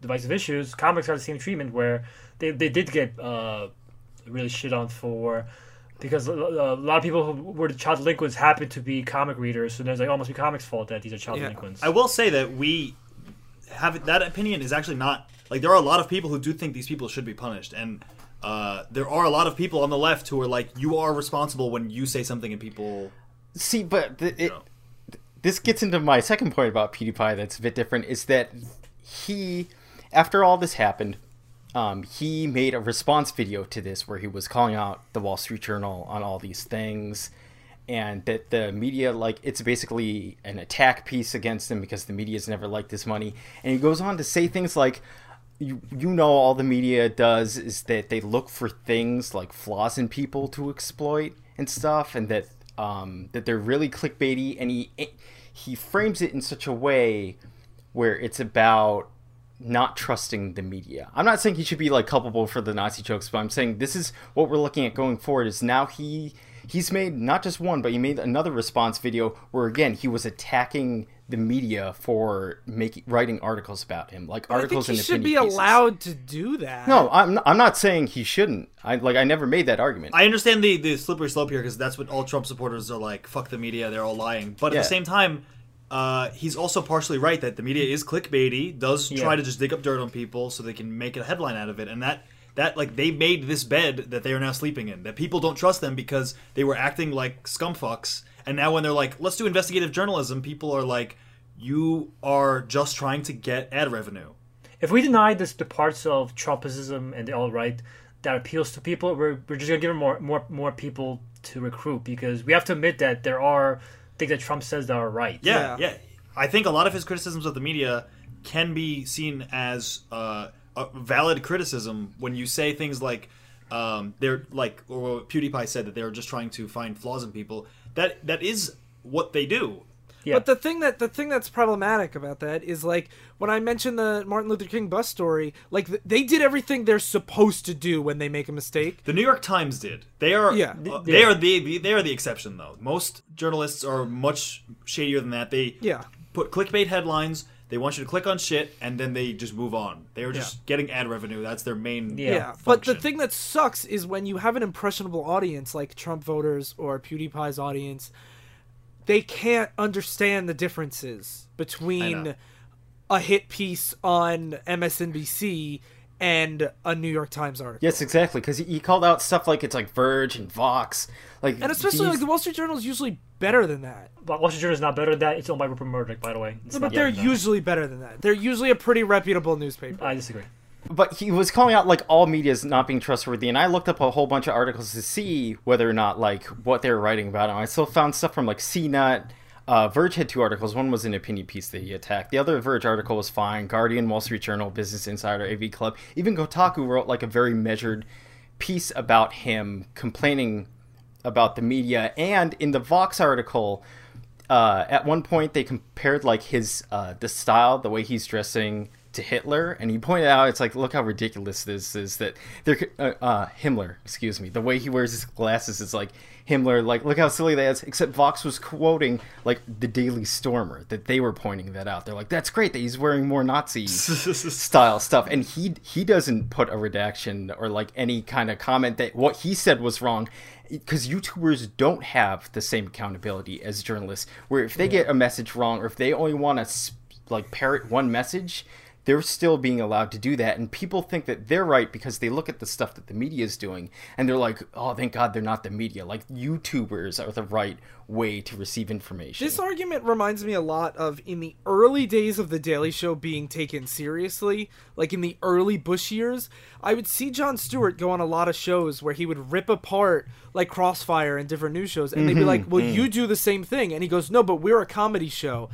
[SPEAKER 3] Divisive Issues. Comics are the same treatment where they, they did get uh, really shit on for because a a lot of people who were the child delinquents happen to be comic readers, so there's like almost be comics' fault that these are child
[SPEAKER 4] Yeah.
[SPEAKER 3] delinquents.
[SPEAKER 5] I will say that we have that opinion is actually not like there are a lot of people who do think these people should be punished, and uh, there are a lot of people on the left who are like, you are responsible when you say something and people.
[SPEAKER 6] See, but th- it,
[SPEAKER 5] know.
[SPEAKER 6] this gets into my second point about PewDiePie that's a bit different is that he, after all this happened, um, he made a response video to this where he was calling out the Wall Street Journal on all these things, and that the media like it's basically an attack piece against them because the media's never liked this money, and he goes on to say things like. You, you know all the media does is that they look for things like flaws in people to exploit and stuff and that um, that they're really clickbaity and he he frames it in such a way where it's about not trusting the media. I'm not saying he should be like culpable for the Nazi jokes, but I'm saying this is what we're looking at going forward. Is now he he's made not just one, but he made another response video where again he was attacking the media for making writing articles about him, like articles.
[SPEAKER 4] I think
[SPEAKER 6] articles
[SPEAKER 4] he
[SPEAKER 6] and
[SPEAKER 4] should be
[SPEAKER 6] pieces.
[SPEAKER 4] allowed to do that.
[SPEAKER 6] No, I'm not, I'm not saying he shouldn't. I like I never made that argument.
[SPEAKER 5] I understand the the slippery slope here because that's what all Trump supporters are like. Fuck the media, they're all lying. But at
[SPEAKER 6] Yeah.
[SPEAKER 5] the same time. Uh, he's also partially right that the media is clickbaity, does try to just dig up dirt on people so they can make a headline out of it, and that that like they made this bed that they are now sleeping in. That people don't trust them because they were acting like scumfucks, and now when they're like, let's do investigative journalism, people are like, you are just trying to get ad revenue.
[SPEAKER 3] if we deny this the parts of Trumpism and the alt right that appeals to people, we're, we're just gonna give them more more more people to recruit because we have to admit that there are things that Trump says that are right.
[SPEAKER 5] Yeah,
[SPEAKER 4] Yeah.
[SPEAKER 5] yeah. I think a lot of his criticisms of the media can be seen as uh, a valid criticism when you say things like um, they're like or PewDiePie said that they're just trying to find flaws in people. That that is what they do.
[SPEAKER 3] Yeah.
[SPEAKER 4] But the thing that the thing that's problematic about that is like when I mentioned the Martin Luther King bus story, like th- they did everything they're supposed to do when they make a mistake.
[SPEAKER 5] The New York Times did. They are
[SPEAKER 4] Yeah.
[SPEAKER 5] uh, they are the, the they are the exception though. Most journalists are much shadier than that. They
[SPEAKER 4] Yeah.
[SPEAKER 5] put clickbait headlines. They want you to click on shit and then they just move on. They are just getting ad revenue. That's their main
[SPEAKER 3] Yeah.
[SPEAKER 4] Yeah, but the thing that sucks is when you have an impressionable audience like Trump voters or PewDiePie's audience, they can't understand the differences between a hit piece on MSNBC and a New York Times article.
[SPEAKER 6] yes, exactly, because he, he called out stuff like it's like Verge and Vox, like
[SPEAKER 4] And especially
[SPEAKER 6] these-
[SPEAKER 4] like the Wall Street Journal is usually better than that.
[SPEAKER 3] But Wall Street Journal is not better than that. It's owned by Rupert Murdoch, by the way. It's
[SPEAKER 4] but they're
[SPEAKER 3] better than that.
[SPEAKER 4] usually better than that. They're usually a pretty reputable newspaper.
[SPEAKER 3] I disagree.
[SPEAKER 6] But he was calling out like all media is not being trustworthy and i looked up a whole bunch of articles to see whether or not like what they were writing about and i still found stuff from like cnut uh, verge had two articles. One was an opinion piece that he attacked. The other verge article was fine. Guardian wall street journal business insider av club. Even kotaku wrote like a very measured piece about him complaining about the media. And in the vox article uh, at one point they compared like his uh, the style, the way he's dressing to Hitler, and he pointed out it's like look how ridiculous this is that they're uh, uh, Himmler, excuse me, the way he wears his glasses is like Himmler, like look how silly that is. Except Vox was quoting like the Daily Stormer that they were pointing that out. They're like that's great that he's wearing more Nazi style stuff, and he he doesn't put a redaction or like any kind of comment that what he said was wrong because YouTubers don't have the same accountability as journalists. Where if they get a message wrong, or if they only want to like parrot one message, they're still being allowed to do that. And people think that they're right because they look at the stuff that the media is doing, and they're like, "Oh, thank God they're not the media. Like YouTubers are the right way to receive information."
[SPEAKER 4] This argument reminds me a lot of in the early days of the Daily Show being taken seriously, like in the early Bush years. I would see Jon Stewart go on a lot of shows where he would rip apart like Crossfire and different news shows, and they'd be mm-hmm, like, "Well, mm. you do the same thing," and he goes, "No, but we're a comedy show.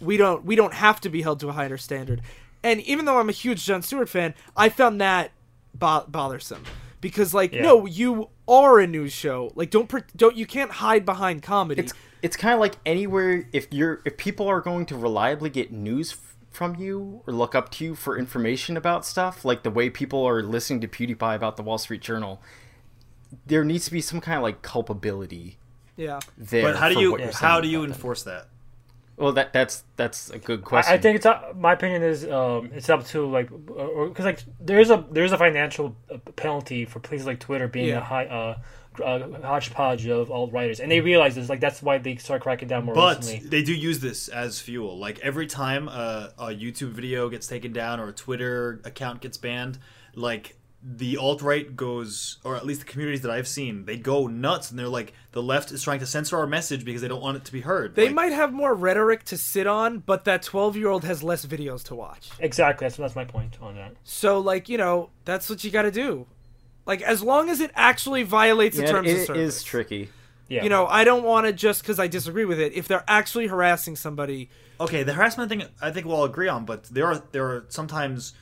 [SPEAKER 4] We don't we don't have to be held to a higher standard." And even though I'm a huge Jon Stewart fan, I found that bo- bothersome because like
[SPEAKER 3] Yeah.
[SPEAKER 4] no, you are a news show. Like don't pre- don't you can't hide behind comedy.
[SPEAKER 6] it's it's kind of like anywhere if you're if people are going to reliably get news f- from you or look up to you for information about stuff like the way people are listening to PewDiePie about the Wall Street Journal there needs to be some kind of like culpability
[SPEAKER 4] yeah.
[SPEAKER 6] there
[SPEAKER 5] But how do you how do you
[SPEAKER 6] about them.
[SPEAKER 5] enforce that?
[SPEAKER 6] Well that that's that's a good question
[SPEAKER 3] I, I think it's up, my opinion is um, it's up to like because like there is a there is a financial uh, penalty for places like Twitter being
[SPEAKER 4] Yeah.
[SPEAKER 3] a high uh, uh, hodgepodge of alt writers, and they realize this. Like that's why they start cracking down more
[SPEAKER 5] But
[SPEAKER 3] recently.
[SPEAKER 5] they do use this as fuel. Like every time a, a YouTube video gets taken down or a Twitter account gets banned, like the alt right goes, or at least the communities that I've seen, they go nuts and they're like, the left is trying to censor our message because they don't want it to be heard.
[SPEAKER 4] They
[SPEAKER 5] Like,
[SPEAKER 4] might have more rhetoric to sit on, but that 12 year old has less videos to watch.
[SPEAKER 3] Exactly, that's that's my point on that.
[SPEAKER 4] So, like, you know, that's what you got to do. Like, as long as it actually violates the
[SPEAKER 6] yeah,
[SPEAKER 4] terms of
[SPEAKER 6] it
[SPEAKER 4] service.
[SPEAKER 6] is tricky
[SPEAKER 3] Yeah,
[SPEAKER 4] You know, I don't want to just because I disagree with it. If they're actually harassing somebody,
[SPEAKER 5] Okay, the harassment thing, I think we'll all agree on, but there are there are sometimes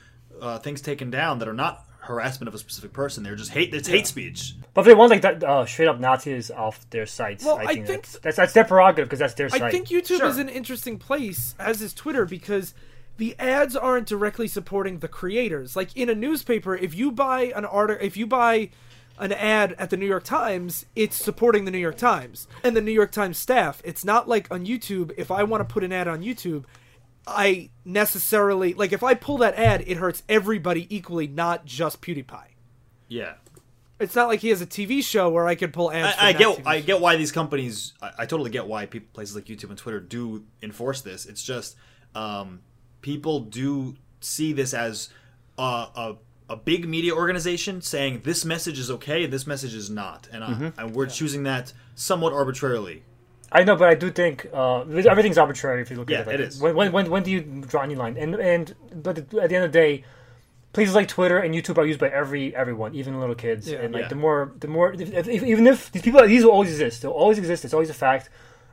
[SPEAKER 5] uh, things taken down that are not harassment of a specific person. They're just hate. It's hate speech.
[SPEAKER 3] but if they want like that uh, straight up Nazis off their sites,
[SPEAKER 4] Well,
[SPEAKER 3] I
[SPEAKER 4] I
[SPEAKER 3] think,
[SPEAKER 4] think-
[SPEAKER 3] that's, that's that's their prerogative because that's their site.
[SPEAKER 4] I think YouTube
[SPEAKER 5] Sure.
[SPEAKER 4] is an interesting place, as is Twitter, because the ads aren't directly supporting the creators. Like in a newspaper, if you buy an article, if you buy an ad at the New York Times, it's supporting the New York Times and the New York Times staff. It's not like on YouTube. If I want to put an ad on YouTube, I necessarily like if I pull that ad, it hurts everybody equally, not just PewDiePie.
[SPEAKER 5] Yeah.
[SPEAKER 4] It's not like he has a TV show where I could pull ads.
[SPEAKER 5] I, I get
[SPEAKER 4] TV
[SPEAKER 5] I
[SPEAKER 4] show.
[SPEAKER 5] get why these companies I, I totally get why people places like YouTube and Twitter do enforce this. It's just um, people do see this as a, a a big media organization saying this message is okay, this message is not, and, uh, and we're choosing that somewhat arbitrarily.
[SPEAKER 3] I know, but I do think uh, everything's arbitrary if you look
[SPEAKER 5] Yeah,
[SPEAKER 3] at it. Like,
[SPEAKER 5] it is.
[SPEAKER 3] When, when, when, when do you draw any line? And and but at the end of the day, places like Twitter and YouTube are used by every everyone, even little kids.
[SPEAKER 4] Yeah.
[SPEAKER 3] and like
[SPEAKER 5] Yeah.
[SPEAKER 3] the more the more if, if, even if these people these will always exist, they'll always exist. It's always a fact.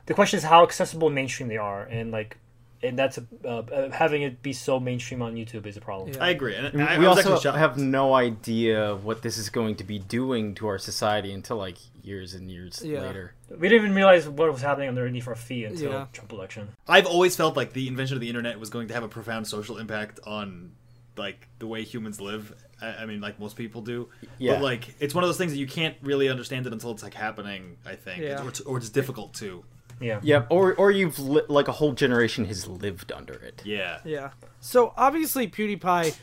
[SPEAKER 3] The question is how accessible mainstream they are, and like and that's a, uh, uh, having it be so mainstream on YouTube is a problem.
[SPEAKER 4] Yeah.
[SPEAKER 5] I agree, and I,
[SPEAKER 6] we
[SPEAKER 5] I
[SPEAKER 6] also have no idea what this is going to be doing to our society until like years and years
[SPEAKER 4] Yeah.
[SPEAKER 6] later.
[SPEAKER 3] We didn't even realize what was happening underneath our feet until
[SPEAKER 4] Yeah.
[SPEAKER 3] Trump election.
[SPEAKER 5] I've always felt like the invention of the internet was going to have a profound social impact on like the way humans live. I, I mean, like most people do.
[SPEAKER 6] Yeah.
[SPEAKER 5] But like, it's one of those things that you can't really understand it until it's like happening. I think,
[SPEAKER 4] Yeah.
[SPEAKER 5] or, it's, or it's difficult to.
[SPEAKER 3] Yeah.
[SPEAKER 6] Yeah, or or you've li- like a whole generation has lived under it.
[SPEAKER 5] Yeah.
[SPEAKER 4] Yeah. So obviously PewDiePie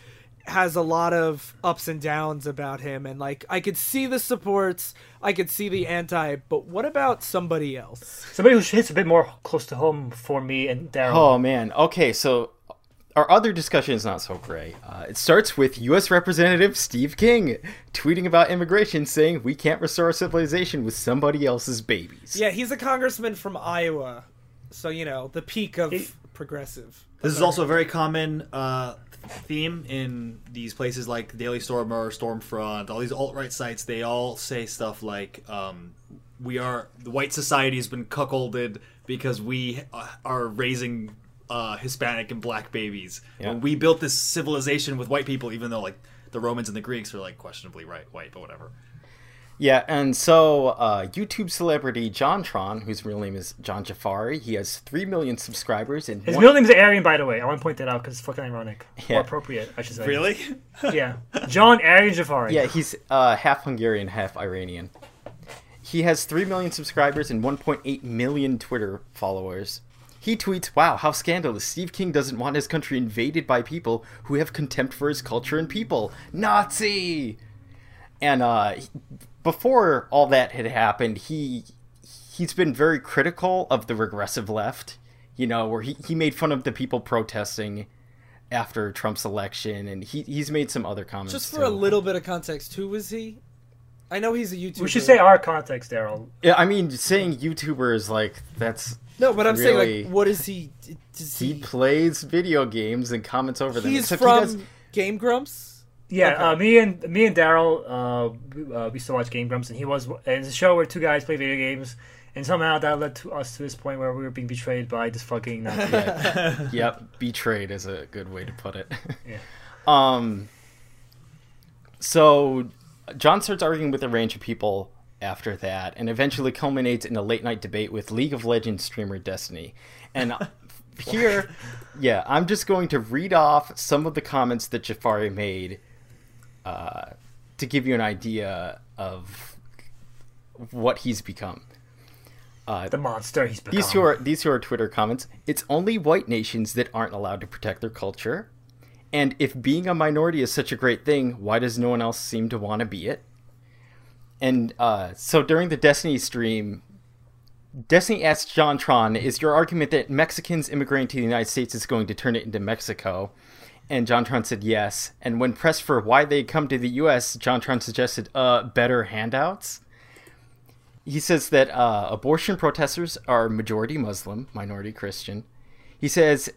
[SPEAKER 4] has a lot of ups and downs about him and like I could see the supports, I could see the anti, but what about somebody else?
[SPEAKER 3] Somebody who hits a bit more close to home for me and Darryl.
[SPEAKER 6] Oh man. Okay, so our other discussion is not so gray. Uh, it starts with U.S. Representative Steve King tweeting about immigration, saying we can't restore civilization with somebody else's babies.
[SPEAKER 4] Yeah, he's a congressman from Iowa. So, you know, the peak of
[SPEAKER 3] He-
[SPEAKER 4] progressive.
[SPEAKER 5] This is also a very common uh, theme in these places like Daily Stormer, Stormfront, all these alt right sites. They all say stuff like, um, "We are the white society has been cuckolded because we uh, are raising uh, Hispanic and black babies.
[SPEAKER 6] Yeah.
[SPEAKER 5] And we built this civilization with white people, even though like the Romans and the Greeks are like questionably right white, but whatever."
[SPEAKER 6] Yeah, and so uh, YouTube celebrity JonTron, whose real name is John Jafari, he has three million subscribers and
[SPEAKER 3] His
[SPEAKER 6] one-
[SPEAKER 3] middle name is Aryan, by the way. I want to point that out because it's fucking ironic.
[SPEAKER 6] Yeah.
[SPEAKER 3] Or appropriate, I should say.
[SPEAKER 5] Really?
[SPEAKER 3] Yeah. John Aryan Jafari.
[SPEAKER 6] Yeah, he's uh, half Hungarian, half Iranian. He has 3 million subscribers and 1.8 million Twitter followers. He tweets, Wow, how scandalous. Steve King doesn't want his country invaded by people who have contempt for his culture and people. Nazi! And uh, before all that had happened, he he's been very critical of the regressive left. You know, where he, he made fun of the people protesting after Trump's election, and he, he's made some other comments.
[SPEAKER 4] Just for
[SPEAKER 6] too.
[SPEAKER 4] a little bit of context, who was he? I know he's a YouTuber.
[SPEAKER 3] We should say our context, Darryl.
[SPEAKER 6] Yeah, I mean, saying YouTuber is like that's
[SPEAKER 4] no, but I'm saying like, what is he? Does
[SPEAKER 6] he
[SPEAKER 4] he?
[SPEAKER 6] plays video games and comments over them.
[SPEAKER 4] He's
[SPEAKER 6] Except he
[SPEAKER 4] from
[SPEAKER 6] does-
[SPEAKER 4] Game Grumps.
[SPEAKER 3] Yeah,
[SPEAKER 4] Okay.
[SPEAKER 3] uh, me and me and Darryl, uh, we- uh, we used to watch Game Grumps, and he was. And it's a show where two guys play video games, and somehow that led to us to this point where we were being betrayed by this fucking.
[SPEAKER 6] Yeah, yep, betrayed is a good way to put it.
[SPEAKER 3] Yeah.
[SPEAKER 6] Um. So, John starts arguing with a range of people after that, and eventually culminates in a late night debate with League of Legends streamer Destiny. And here, yeah, I'm just going to read off some of the comments that Jafari made uh, to give you an idea of what he's become. Uh,
[SPEAKER 3] the monster he's become.
[SPEAKER 6] these two are these two are Twitter comments. It's only white nations that aren't allowed to protect their culture. And if being a minority is such a great thing, why does no one else seem to want to be it? And uh, so during the Destiny stream, Destiny asked JonTron, "Is your argument that Mexicans immigrating to the United States is going to turn it into Mexico?" And JonTron said yes. And when pressed for why they come to the U.S., JonTron suggested, "Uh, better handouts." He says that uh, abortion protesters are majority Muslim, minority Christian. He says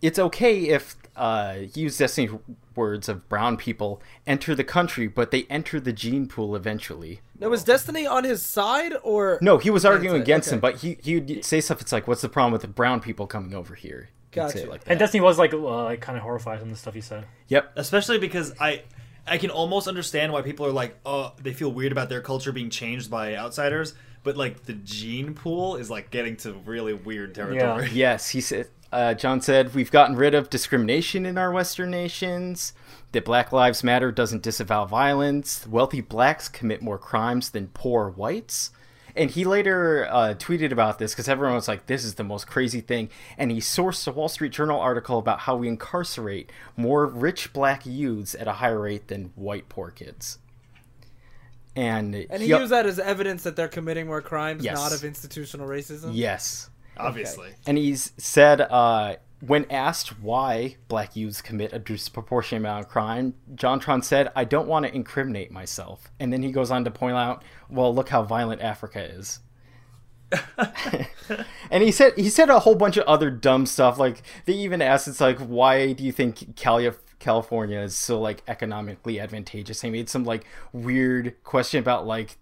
[SPEAKER 6] it's okay if uh, he used Destiny words of brown people enter the country, but they enter the gene pool eventually.
[SPEAKER 4] Now, was Destiny on his side or
[SPEAKER 6] No, he was arguing against
[SPEAKER 4] okay.
[SPEAKER 6] him, but he he would say stuff. It's like, what's the problem with the brown people coming over here? He'd say
[SPEAKER 4] Gotcha.
[SPEAKER 6] it like
[SPEAKER 3] and. Destiny was like, uh, like kind of horrified from the stuff he said.
[SPEAKER 6] Yep.
[SPEAKER 5] Especially because I I can almost understand why people are like, oh, they feel weird about their culture being changed by outsiders, but like the gene pool is like getting to really weird territory. Yeah.
[SPEAKER 6] Yes, he said. Uh, John said we've gotten rid of discrimination in our Western nations. That Black Lives Matter doesn't disavow violence. Wealthy blacks commit more crimes than poor whites. And he later uh, tweeted about this because everyone was like, "This is the most crazy thing." And he sourced a Wall Street Journal article about how we incarcerate more rich black youths at a higher rate than white poor kids. And,
[SPEAKER 4] And he used that as evidence that they're committing more crimes,
[SPEAKER 6] Yes.
[SPEAKER 4] not of institutional racism.
[SPEAKER 6] yes,
[SPEAKER 5] Obviously.
[SPEAKER 6] And he's said, uh, when asked why black youths commit a disproportionate amount of crime, JonTron said, I don't want to incriminate myself. And then he goes on to point out, well, look how violent Africa is. and he said he said a whole bunch of other dumb stuff. Like they even asked, it's like, why do you think Cali- California is so like economically advantageous? He made some like weird question about like,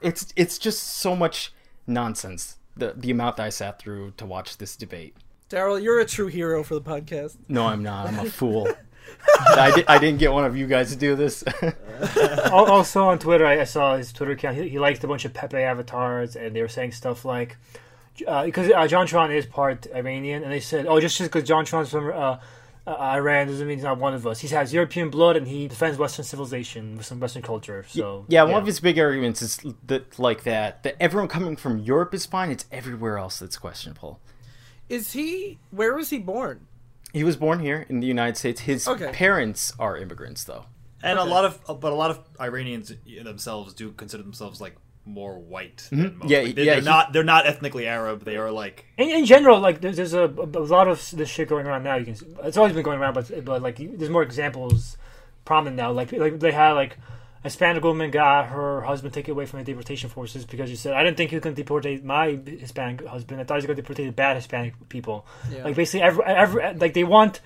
[SPEAKER 6] it's it's just so much nonsense. The the amount that I sat through to watch this debate.
[SPEAKER 4] Darryl, you're a true hero for the podcast.
[SPEAKER 6] No, I'm not. I'm a fool. I, di- I didn't get one of you guys to do this.
[SPEAKER 3] Also on Twitter, I I saw his Twitter account. He, he liked a bunch of Pepe avatars, and they were saying stuff like, uh, because uh, JonTron is part Iranian, and they said, oh, just because JonTron's from uh, uh, Iran doesn't mean he's not one of us. He has European blood, and he defends Western civilization, with some Western culture. So
[SPEAKER 6] yeah, one of his big arguments is that like that that everyone coming from Europe is fine. It's everywhere else that's questionable.
[SPEAKER 4] Is he? Where was he born?
[SPEAKER 6] He was born here in the United States. His
[SPEAKER 4] Okay.
[SPEAKER 6] parents are immigrants, though.
[SPEAKER 5] And a lot of uh, but a lot of Iranians uh, themselves do consider themselves like more white. Than mm-hmm. most.
[SPEAKER 6] Yeah,
[SPEAKER 5] Like, they,
[SPEAKER 6] yeah,
[SPEAKER 5] They're
[SPEAKER 6] he-
[SPEAKER 5] not they're not ethnically Arab. They are like
[SPEAKER 3] In, in general, like there's, there's a, a lot of this shit going around now. You can, see, it's always been going around, but but like there's more examples prominent now. Like like they had like a Hispanic woman got her husband taken away from the deportation forces because she said, "I didn't think he was going to deport my Hispanic husband. I thought he was going to deport bad Hispanic people."
[SPEAKER 4] Yeah.
[SPEAKER 3] Like basically, every, every like they want.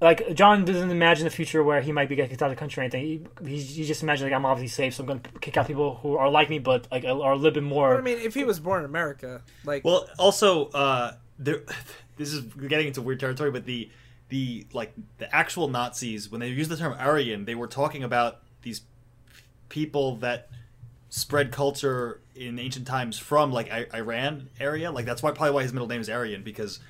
[SPEAKER 3] Like John doesn't imagine the future where he might be getting kicked out of the country or anything. He, he, he just imagines like I'm obviously safe, so I'm going to kick out people who are like me, but like are a little bit more.
[SPEAKER 4] I mean, if he was born in America, like
[SPEAKER 5] Well, also, uh, there. This is getting into weird territory, but the the like the actual Nazis when they used the term Aryan, they were talking about these people that spread culture in ancient times from like I- Iran area. Like that's why probably why his middle name is Aryan because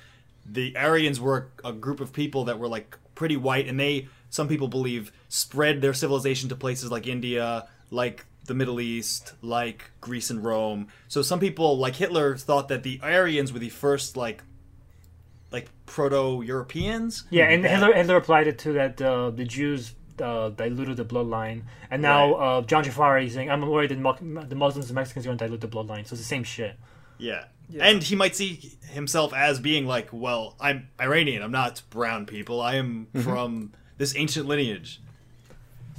[SPEAKER 5] the Aryans were a group of people that were like pretty white, and they some people believe spread their civilization to places like India, like the Middle East, like Greece and Rome. So some people like Hitler thought that the Aryans were the first like like proto Europeans.
[SPEAKER 3] Yeah, and Hitler, Hitler applied it to that uh, the Jews uh, diluted the bloodline, and now
[SPEAKER 5] Right.
[SPEAKER 3] uh, John Jafari is saying, "I'm worried that the Muslims and Mexicans are going to dilute the bloodline." So it's the same shit.
[SPEAKER 5] Yeah. And he might see himself as being like, well, I'm Iranian. I'm not brown people. I am from this ancient lineage.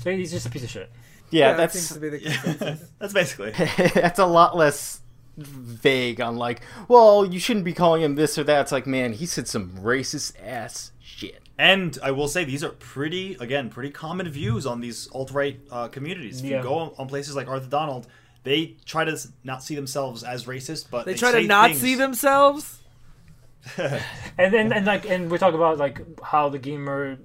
[SPEAKER 3] So he's just a piece of shit.
[SPEAKER 6] Yeah,
[SPEAKER 4] that
[SPEAKER 6] that's
[SPEAKER 4] seems to be the.
[SPEAKER 5] That's basically.
[SPEAKER 6] that's a lot less vague on like, well, you shouldn't be calling him this or that. It's like, man, he said some racist ass shit.
[SPEAKER 5] And I will say these are pretty, again, pretty common views on these alt right uh, communities. If
[SPEAKER 3] Yeah.
[SPEAKER 5] you go on, on places like r/The_Donald, they try to not see themselves as racist, but
[SPEAKER 4] They
[SPEAKER 5] they,
[SPEAKER 4] try to not
[SPEAKER 5] things-
[SPEAKER 4] see themselves.
[SPEAKER 3] And then and like and we talk about like how the gamer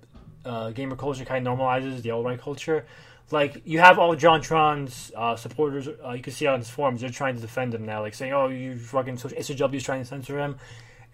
[SPEAKER 3] uh, gamer culture kind of normalizes the alt right culture. Like you have all JonTron's uh, supporters. Uh, you can see on his forums they're trying to defend him now, like saying, "Oh, you fucking social- SJW is trying to censor him."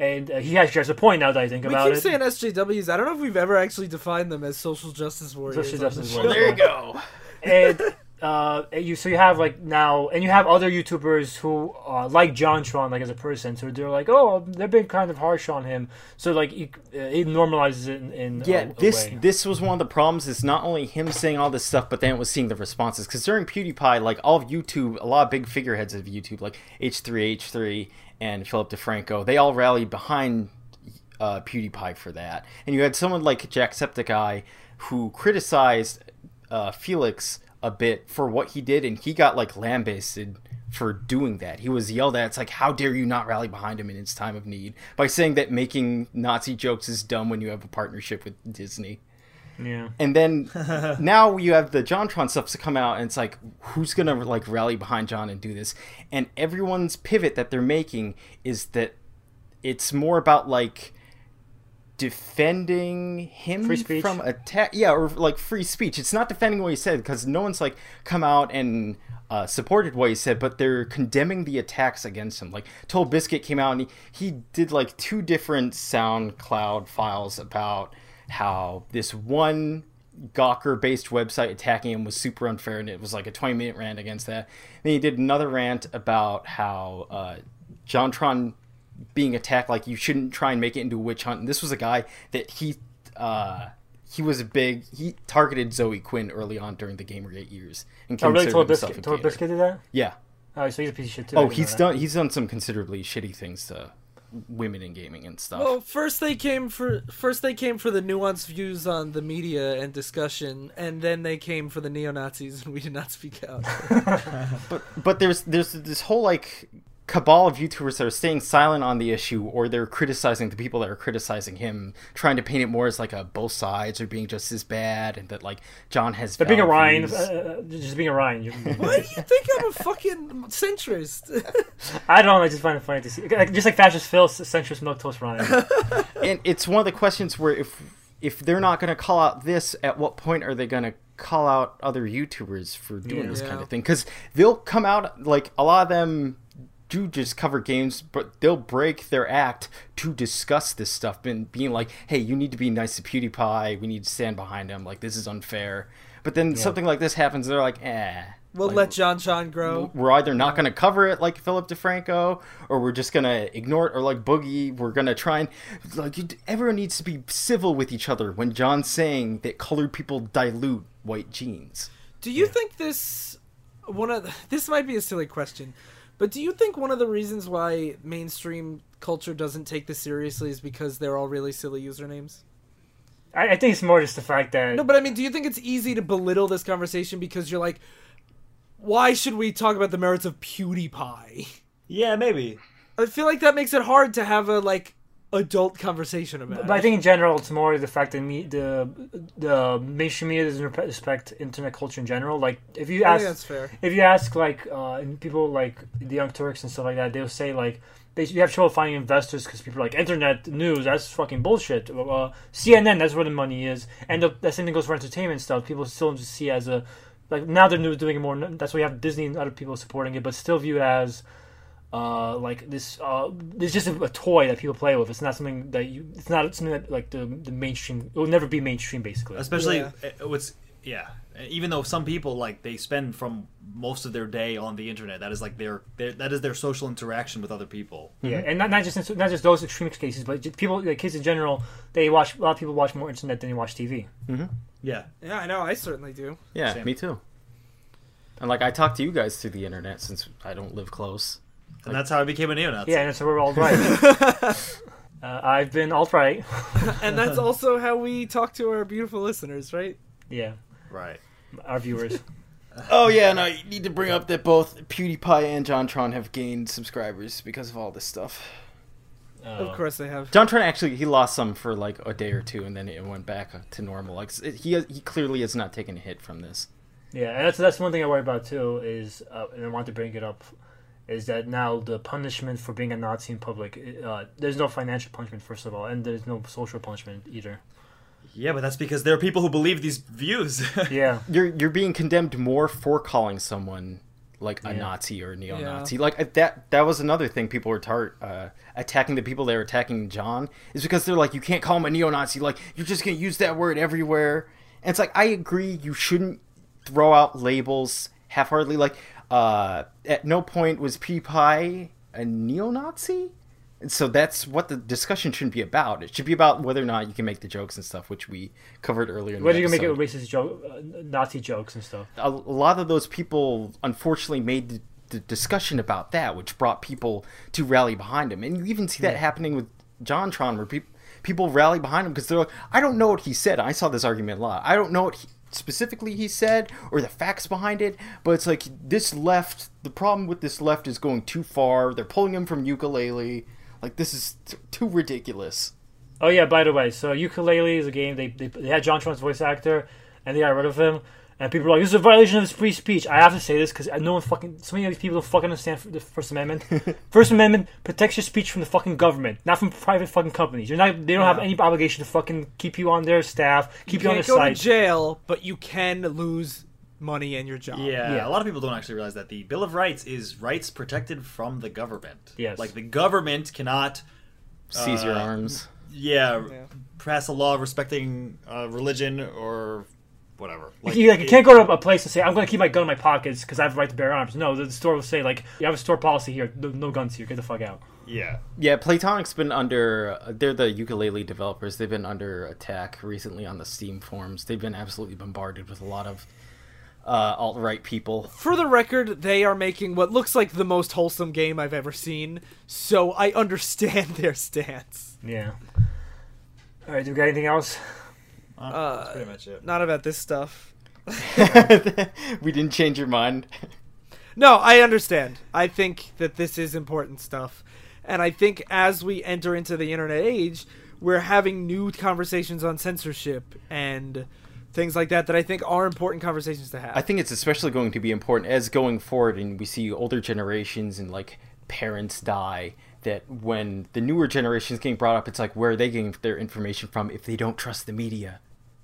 [SPEAKER 3] And uh, he actually has a point now that I think
[SPEAKER 4] We
[SPEAKER 3] about
[SPEAKER 4] keep
[SPEAKER 3] it.
[SPEAKER 4] saying SJWs. I don't know if we've ever actually defined them as social justice warriors.
[SPEAKER 3] Social
[SPEAKER 4] on the
[SPEAKER 3] justice
[SPEAKER 4] show.
[SPEAKER 3] warriors.
[SPEAKER 6] There you go.
[SPEAKER 3] and uh, you so you have like now, and you have other YouTubers who uh, like JonTron like as a person, so they're like, oh, they've been kind of harsh on him. So like you, uh, it normalizes it in, in
[SPEAKER 6] Yeah,
[SPEAKER 3] a, a
[SPEAKER 6] this
[SPEAKER 3] way.
[SPEAKER 6] this was one of the problems. Is not only him saying all this stuff, but then it was seeing the responses. Because during PewDiePie, like all of YouTube, a lot of big figureheads of YouTube, like H3H3 and Philip DeFranco, they all rallied behind uh, PewDiePie for that. And you had someone like Jacksepticeye who criticized uh, Felix a bit for what he did, and he got like lambasted for doing that. He was yelled at. It's like, how dare you not rally behind him in his time of need by saying that making Nazi jokes is dumb when you have a partnership with Disney.
[SPEAKER 3] Yeah.
[SPEAKER 6] And then now you have the JonTron stuff to come out, and it's like, who's gonna like rally behind John and do this? And everyone's pivot that they're making is that it's more about like defending him
[SPEAKER 3] Free speech?
[SPEAKER 6] from attack. Yeah, or like free speech. It's not defending what he said because no one's like come out and uh, supported what he said, but they're condemning the attacks against him. Like TotalBiscuit came out and he, he did like two different SoundCloud files about how this one Gawker based website attacking him was super unfair and it was like a 20 minute rant against that. Then he did another rant about how uh, JonTron being attacked like you shouldn't try and make it into a witch hunt. And this was a guy that he uh, he was a big he targeted Zoe Quinn early on during the Gamergate years and
[SPEAKER 3] Oh, really?
[SPEAKER 6] TotalBiscuit,
[SPEAKER 3] Total. Biscuit did that?
[SPEAKER 6] Yeah.
[SPEAKER 3] Oh, so he's a piece of shit too.
[SPEAKER 6] Oh, he's
[SPEAKER 3] that.
[SPEAKER 6] done he's done some considerably shitty things to women in gaming and stuff.
[SPEAKER 4] Well, first they came for first they came for the nuanced views on the media and discussion, and then they came for the neo Nazis, and we did not speak out.
[SPEAKER 6] but but there's there's this whole like cabal of YouTubers that are staying silent on the issue, or they're criticizing the people that are criticizing him, trying to paint it more as like a both sides are being just as bad, and that like John has.
[SPEAKER 3] But being a
[SPEAKER 6] valid
[SPEAKER 3] Ryan,
[SPEAKER 6] views.
[SPEAKER 3] uh, uh, just being a Ryan.
[SPEAKER 4] Why do you think I'm a fucking centrist?
[SPEAKER 3] I don't know. I just find it funny to see, like, just like fascist Phil, centrist milk toast Ryan.
[SPEAKER 6] and it's one of the questions where if if they're not going to call out this, at what point are they going to call out other YouTubers for doing
[SPEAKER 3] Yeah.
[SPEAKER 6] this kind of thing? Because they'll come out like a lot of them do just cover games, but they'll break their act to discuss this stuff, and being like, "Hey, you need to be nice to PewDiePie. We need to stand behind him. Like this is unfair." But then something like this happens, they're like, "Eh."
[SPEAKER 4] we'll
[SPEAKER 6] Like,
[SPEAKER 4] let John Sean grow.
[SPEAKER 6] we're either not going to cover it like Philip DeFranco, or we're just going to ignore it, or like Boogie, we're going to try and like everyone needs to be civil with each other. When John's saying that colored people dilute white genes,
[SPEAKER 4] Do you think this one of the, this might be a silly question, but do you think one of the reasons why mainstream culture doesn't take this seriously is because they're all really silly usernames?
[SPEAKER 3] I, I think it's more just the fact that
[SPEAKER 4] No, but I mean, do you think it's easy to belittle this conversation because you're like, why should we talk about the merits of PewDiePie?
[SPEAKER 5] Yeah, maybe.
[SPEAKER 4] I feel like that makes it hard to have a like adult conversation about. It.
[SPEAKER 3] But I think in general, it's more the fact that me, the the mainstream media doesn't respect internet culture in general. Like if you
[SPEAKER 4] I
[SPEAKER 3] ask,
[SPEAKER 4] think that's fair.
[SPEAKER 3] if you ask like uh, and people like the Young Turks and stuff like that, they'll say like they you have trouble finding investors because people are like internet news. That's fucking bullshit. Uh, CNN, that's where the money is, and the, the same thing goes for entertainment stuff. People still just see as a like now they're doing it more. That's why you have Disney and other people supporting it, but still viewed as uh, like this. Uh, it's just a, a toy that people play with. It's not something that you. It's not something that like the the mainstream. It will never be mainstream, basically.
[SPEAKER 5] especially
[SPEAKER 4] Yeah.
[SPEAKER 5] uh, what's yeah even though some people like they spend from most of their day on the internet that is like their, their that is their social interaction with other people
[SPEAKER 3] Yeah, and not, not just not just those extreme cases, but just people, like kids in general. They watch a lot of people watch more internet than they watch TV.
[SPEAKER 5] yeah
[SPEAKER 4] Yeah, I know. I certainly do.
[SPEAKER 6] Yeah,
[SPEAKER 5] Same.
[SPEAKER 6] me too. And like I talk to you guys through the internet since I don't live close.
[SPEAKER 5] And that's how I became a neo-Nazi
[SPEAKER 3] Yeah, and so we're all right. uh, I've been alt right.
[SPEAKER 4] And that's also how we talk to our beautiful listeners, right?
[SPEAKER 3] Yeah,
[SPEAKER 5] right
[SPEAKER 3] our viewers.
[SPEAKER 6] Oh yeah, and I need to bring up that both PewDiePie and JonTron have gained subscribers because of all this stuff.
[SPEAKER 4] Of course they have.
[SPEAKER 6] JonTron actually he lost some for like a day or two, and then it went back to normal. Like it- he he clearly has not taken a hit from this.
[SPEAKER 3] Yeah, and that's that's one thing I worry about too. Is uh, and I want to bring it up, is that now the punishment for being a Nazi in public, uh, there's no financial punishment first of all, and there's no social punishment either.
[SPEAKER 5] yeah but that's because there are people who believe these views
[SPEAKER 3] Yeah,
[SPEAKER 6] You're you're being condemned more for calling someone like a
[SPEAKER 3] Yeah.
[SPEAKER 6] Nazi or neo-Nazi. Like uh, that that was another thing people were tar- uh, attacking the people they were attacking John is because they're like you can't call him a neo-Nazi. Like you're just gonna use that word everywhere. And it's like I agree you shouldn't throw out labels half-heartedly. Like uh, at no point was PewDiePie a neo-Nazi. And so that's what the discussion shouldn't be about. It should be about whether or not you can make the jokes and stuff, which we covered earlier. In
[SPEAKER 3] whether
[SPEAKER 6] the
[SPEAKER 3] you can make it racist joke, uh, Nazi jokes and stuff.
[SPEAKER 6] a, lot of those people unfortunately made the, the discussion about that, which brought people to rally behind him. And you even see that happening with JonTron, where people people rally behind him because they're like, I don't know what he said. I saw this argument a lot. I don't know what he, specifically he said or the facts behind it, but it's like this left. The problem with this left is going too far. They're pulling him from Yooka-Laylee. Like this is t- too ridiculous.
[SPEAKER 3] Oh yeah, by the way, so Yooka-Laylee is a game they they, they had JonTron's voice actor, and they got rid of him. And people are like, "This is a violation of his free speech." I have to say this because no one fucking, so many of these people don't fucking understand the First Amendment. First Amendment protects your speech from the fucking government, not from private fucking companies. You're not, they don't have any obligation to fucking keep you on their staff, keep you, on their
[SPEAKER 4] can't go
[SPEAKER 3] site.
[SPEAKER 4] to jail, but you can lose money and your job.
[SPEAKER 5] Yeah,
[SPEAKER 3] Yeah.
[SPEAKER 5] a lot of people don't actually realize that the Bill of Rights is rights protected from the government.
[SPEAKER 3] Yes.
[SPEAKER 5] Like the government cannot,
[SPEAKER 6] Seize your
[SPEAKER 5] Uh,
[SPEAKER 6] arms.
[SPEAKER 5] yeah,
[SPEAKER 4] Yeah.
[SPEAKER 5] pass a law respecting uh, religion or whatever. Like,
[SPEAKER 3] you, like, you
[SPEAKER 5] it-
[SPEAKER 3] can't go to a place and say, "I'm going to keep my gun in my pockets because I have the right to bear arms." No, the, the store will say, "Like, you have a store policy here. No, no guns here. Get the fuck out."
[SPEAKER 5] Yeah.
[SPEAKER 6] Yeah, Playtonic's been under. They're the Yooka-Laylee developers. They've been under attack recently on the Steam forums. They've been absolutely bombarded with a lot of uh, alt right people.
[SPEAKER 4] For the record, they are making what looks like the most wholesome game I've ever seen, so I understand their stance.
[SPEAKER 3] Yeah. All right. Do we got anything else?
[SPEAKER 5] Uh, that's pretty much it.
[SPEAKER 4] Not about this stuff.
[SPEAKER 6] we didn't change your mind.
[SPEAKER 4] No, I understand. I think that this is important stuff. And I think as we enter into the internet age, we're having new conversations on censorship and things like that that I think are important conversations to have.
[SPEAKER 6] I think it's especially going to be important as going forward, and we see older generations and like parents die. That when the newer generations getting brought up, it's like where are they getting their information from if they don't trust the media?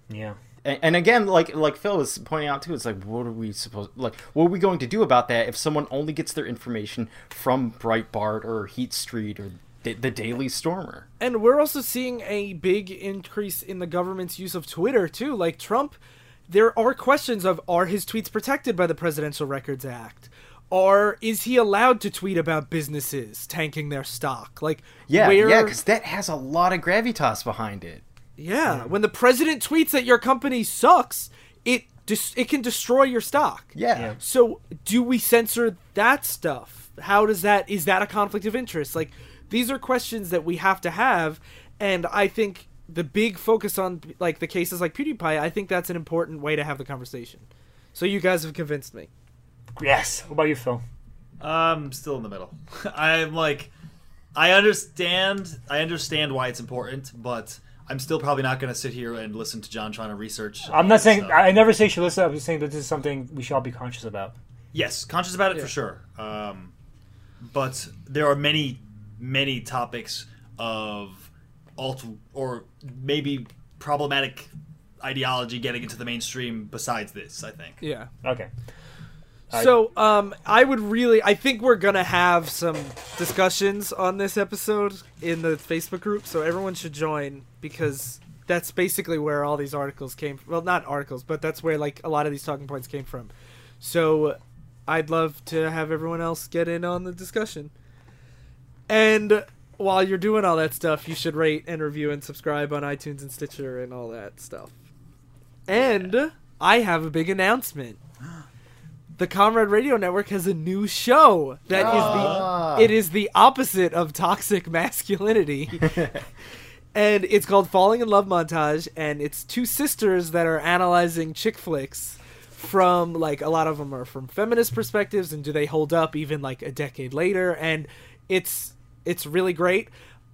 [SPEAKER 3] Yeah.
[SPEAKER 6] and, and again like like phil was pointing out too it's like what are we supposed like what are we going to do about that if someone only gets their information from breitbart or heat street or the, the daily stormer
[SPEAKER 4] And we're also seeing a big increase in the government's use of Twitter too. Like Trump, there are questions of are his tweets protected by the Presidential Records Act? Or is he allowed to tweet about businesses tanking their stock? Like
[SPEAKER 6] yeah
[SPEAKER 4] where
[SPEAKER 6] yeah because that has a lot of gravitas behind it
[SPEAKER 4] Yeah, when the president tweets that your company sucks, it dis- it can destroy your stock.
[SPEAKER 6] yeah,
[SPEAKER 3] Yeah.
[SPEAKER 4] So, do we censor that stuff? How does that is that a conflict of interest? Like these are questions that we have to have and I think the big focus on like the cases like PewDiePie, I think that's an important way to have the conversation. So you guys have convinced me.
[SPEAKER 3] Yes. What about you, Phil?
[SPEAKER 5] I'm still in the middle. I'm like, I understand. I understand why it's important, but I'm still probably not going to sit here and listen to John trying to research.
[SPEAKER 3] I'm not saying
[SPEAKER 5] stuff.
[SPEAKER 3] I never say you should listen. I'm just saying that this is something we should all be conscious about.
[SPEAKER 5] Yes, conscious about it for sure. Um, but there are many, many topics of alt or maybe problematic ideology getting into the mainstream besides this. I think.
[SPEAKER 4] Yeah.
[SPEAKER 3] Okay.
[SPEAKER 4] So, um, I would really, I think we're gonna have some discussions on this episode in the Facebook group, so everyone should join because that's basically where all these articles came. Well, not articles, but that's where like a lot of these talking points came from. So, I'd love to have everyone else get in on the discussion. And while you're doing all that stuff, you should rate and review and subscribe on iTunes and Stitcher and all that stuff. And I have a big announcement. The Comrade Radio Network has a new show that is
[SPEAKER 6] Ah.
[SPEAKER 4] the it is the opposite of toxic masculinity. and it's called Falling in Love Montage and it's two sisters that are analyzing chick flicks from like a lot of them are from feminist perspectives and do they hold up even like a decade later and it's it's really great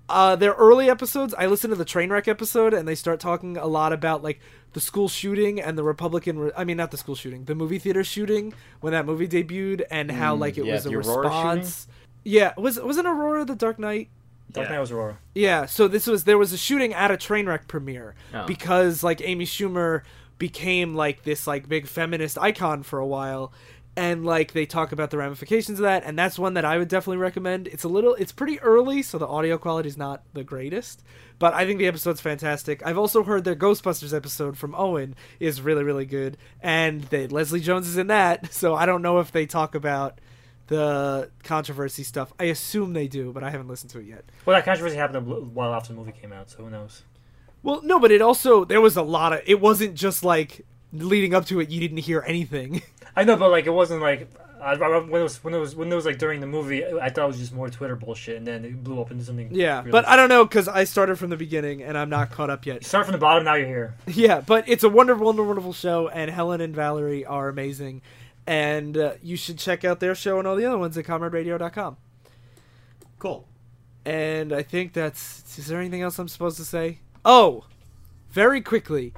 [SPEAKER 4] uh their early episodes i listened to the trainwreck episode and they start talking a lot about like the school shooting and the republican re- i mean not the school shooting the movie theater shooting when that movie debuted and how like it
[SPEAKER 6] yeah,
[SPEAKER 4] was a response yeah was wasn't aurora the dark knight
[SPEAKER 3] Dark
[SPEAKER 5] Yeah.
[SPEAKER 3] Knight was Aurora.
[SPEAKER 4] yeah, so this was there was a shooting at a train wreck premiere
[SPEAKER 6] Oh.
[SPEAKER 4] because like Amy Schumer became like this like big feminist icon for a while and like they talk about the ramifications of that and that's one that I would definitely recommend. It's a little it's pretty early so the audio quality is not the greatest, but I think the episode's fantastic. I've also heard their Ghostbusters episode from Owen is really really good and they, Leslie Jones is in that, so I don't know if they talk about the controversy stuff. I assume they do, but I haven't listened to it yet.
[SPEAKER 3] Well, that controversy happened a while after the movie came out, so who knows?
[SPEAKER 4] Well, no, but it also there was a lot of. It wasn't just like leading up to it. You didn't hear anything.
[SPEAKER 3] I know, but like it wasn't like I, I, when it was when it was when it was like during the movie. I thought it was just more Twitter bullshit, and then it blew up into something.
[SPEAKER 4] yeah,
[SPEAKER 3] really-
[SPEAKER 4] but I don't know because I started from the beginning and I'm not caught up yet.
[SPEAKER 3] Start from the bottom. Now you're here.
[SPEAKER 4] Yeah, but it's a wonderful, wonderful, wonderful show, and Helen and Valerie are amazing, and uh, you should check out their show and all the other ones at comraderadio.com.
[SPEAKER 5] Cool.
[SPEAKER 4] And I think that's. Is there anything else I'm supposed to say? Oh, very quickly.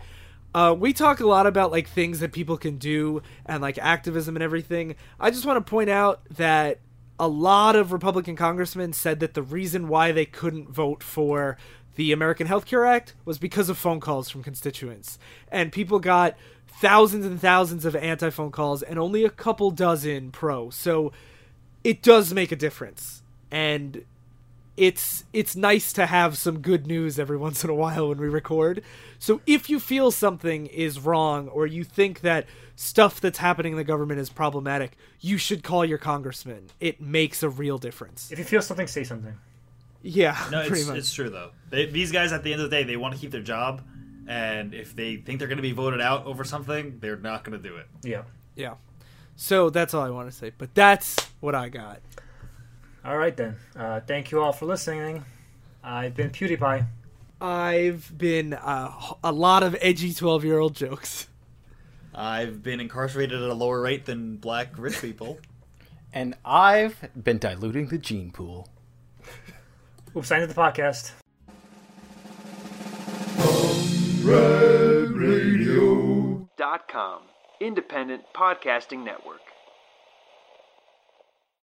[SPEAKER 4] Uh, we talk a lot about like things that people can do and like activism and everything. I just want to point out that a lot of Republican congressmen said that the reason why they couldn't vote for the American Health Care Act was because of phone calls from constituents. And people got thousands and thousands of anti phone calls and only a couple dozen pro. So it does make a difference. And it's it's nice to have some good news every once in a while when we record. So if you feel something is wrong or you think that stuff that's happening in the government is problematic, you should call your congressman. It makes a real difference.
[SPEAKER 3] If you feel something, say something.
[SPEAKER 4] Yeah,
[SPEAKER 5] No,
[SPEAKER 4] pretty
[SPEAKER 5] it's,
[SPEAKER 4] much.
[SPEAKER 5] it's true though. They, these guys, at the end of the day, they want to keep their job, and if they think they're going to be voted out over something, they're not going to do it.
[SPEAKER 3] Yeah.
[SPEAKER 4] yeah. So that's all I want to say. But that's what I got.
[SPEAKER 3] All right then. Uh, thank you all for listening. I've been PewDiePie.
[SPEAKER 4] I've been uh, a lot of edgy 12-year-old jokes.
[SPEAKER 5] I've been incarcerated at a lower rate than black rich people.
[SPEAKER 6] And I've been diluting the gene pool.
[SPEAKER 3] Oops, I ended the podcast.
[SPEAKER 7] dot com, independent podcasting network.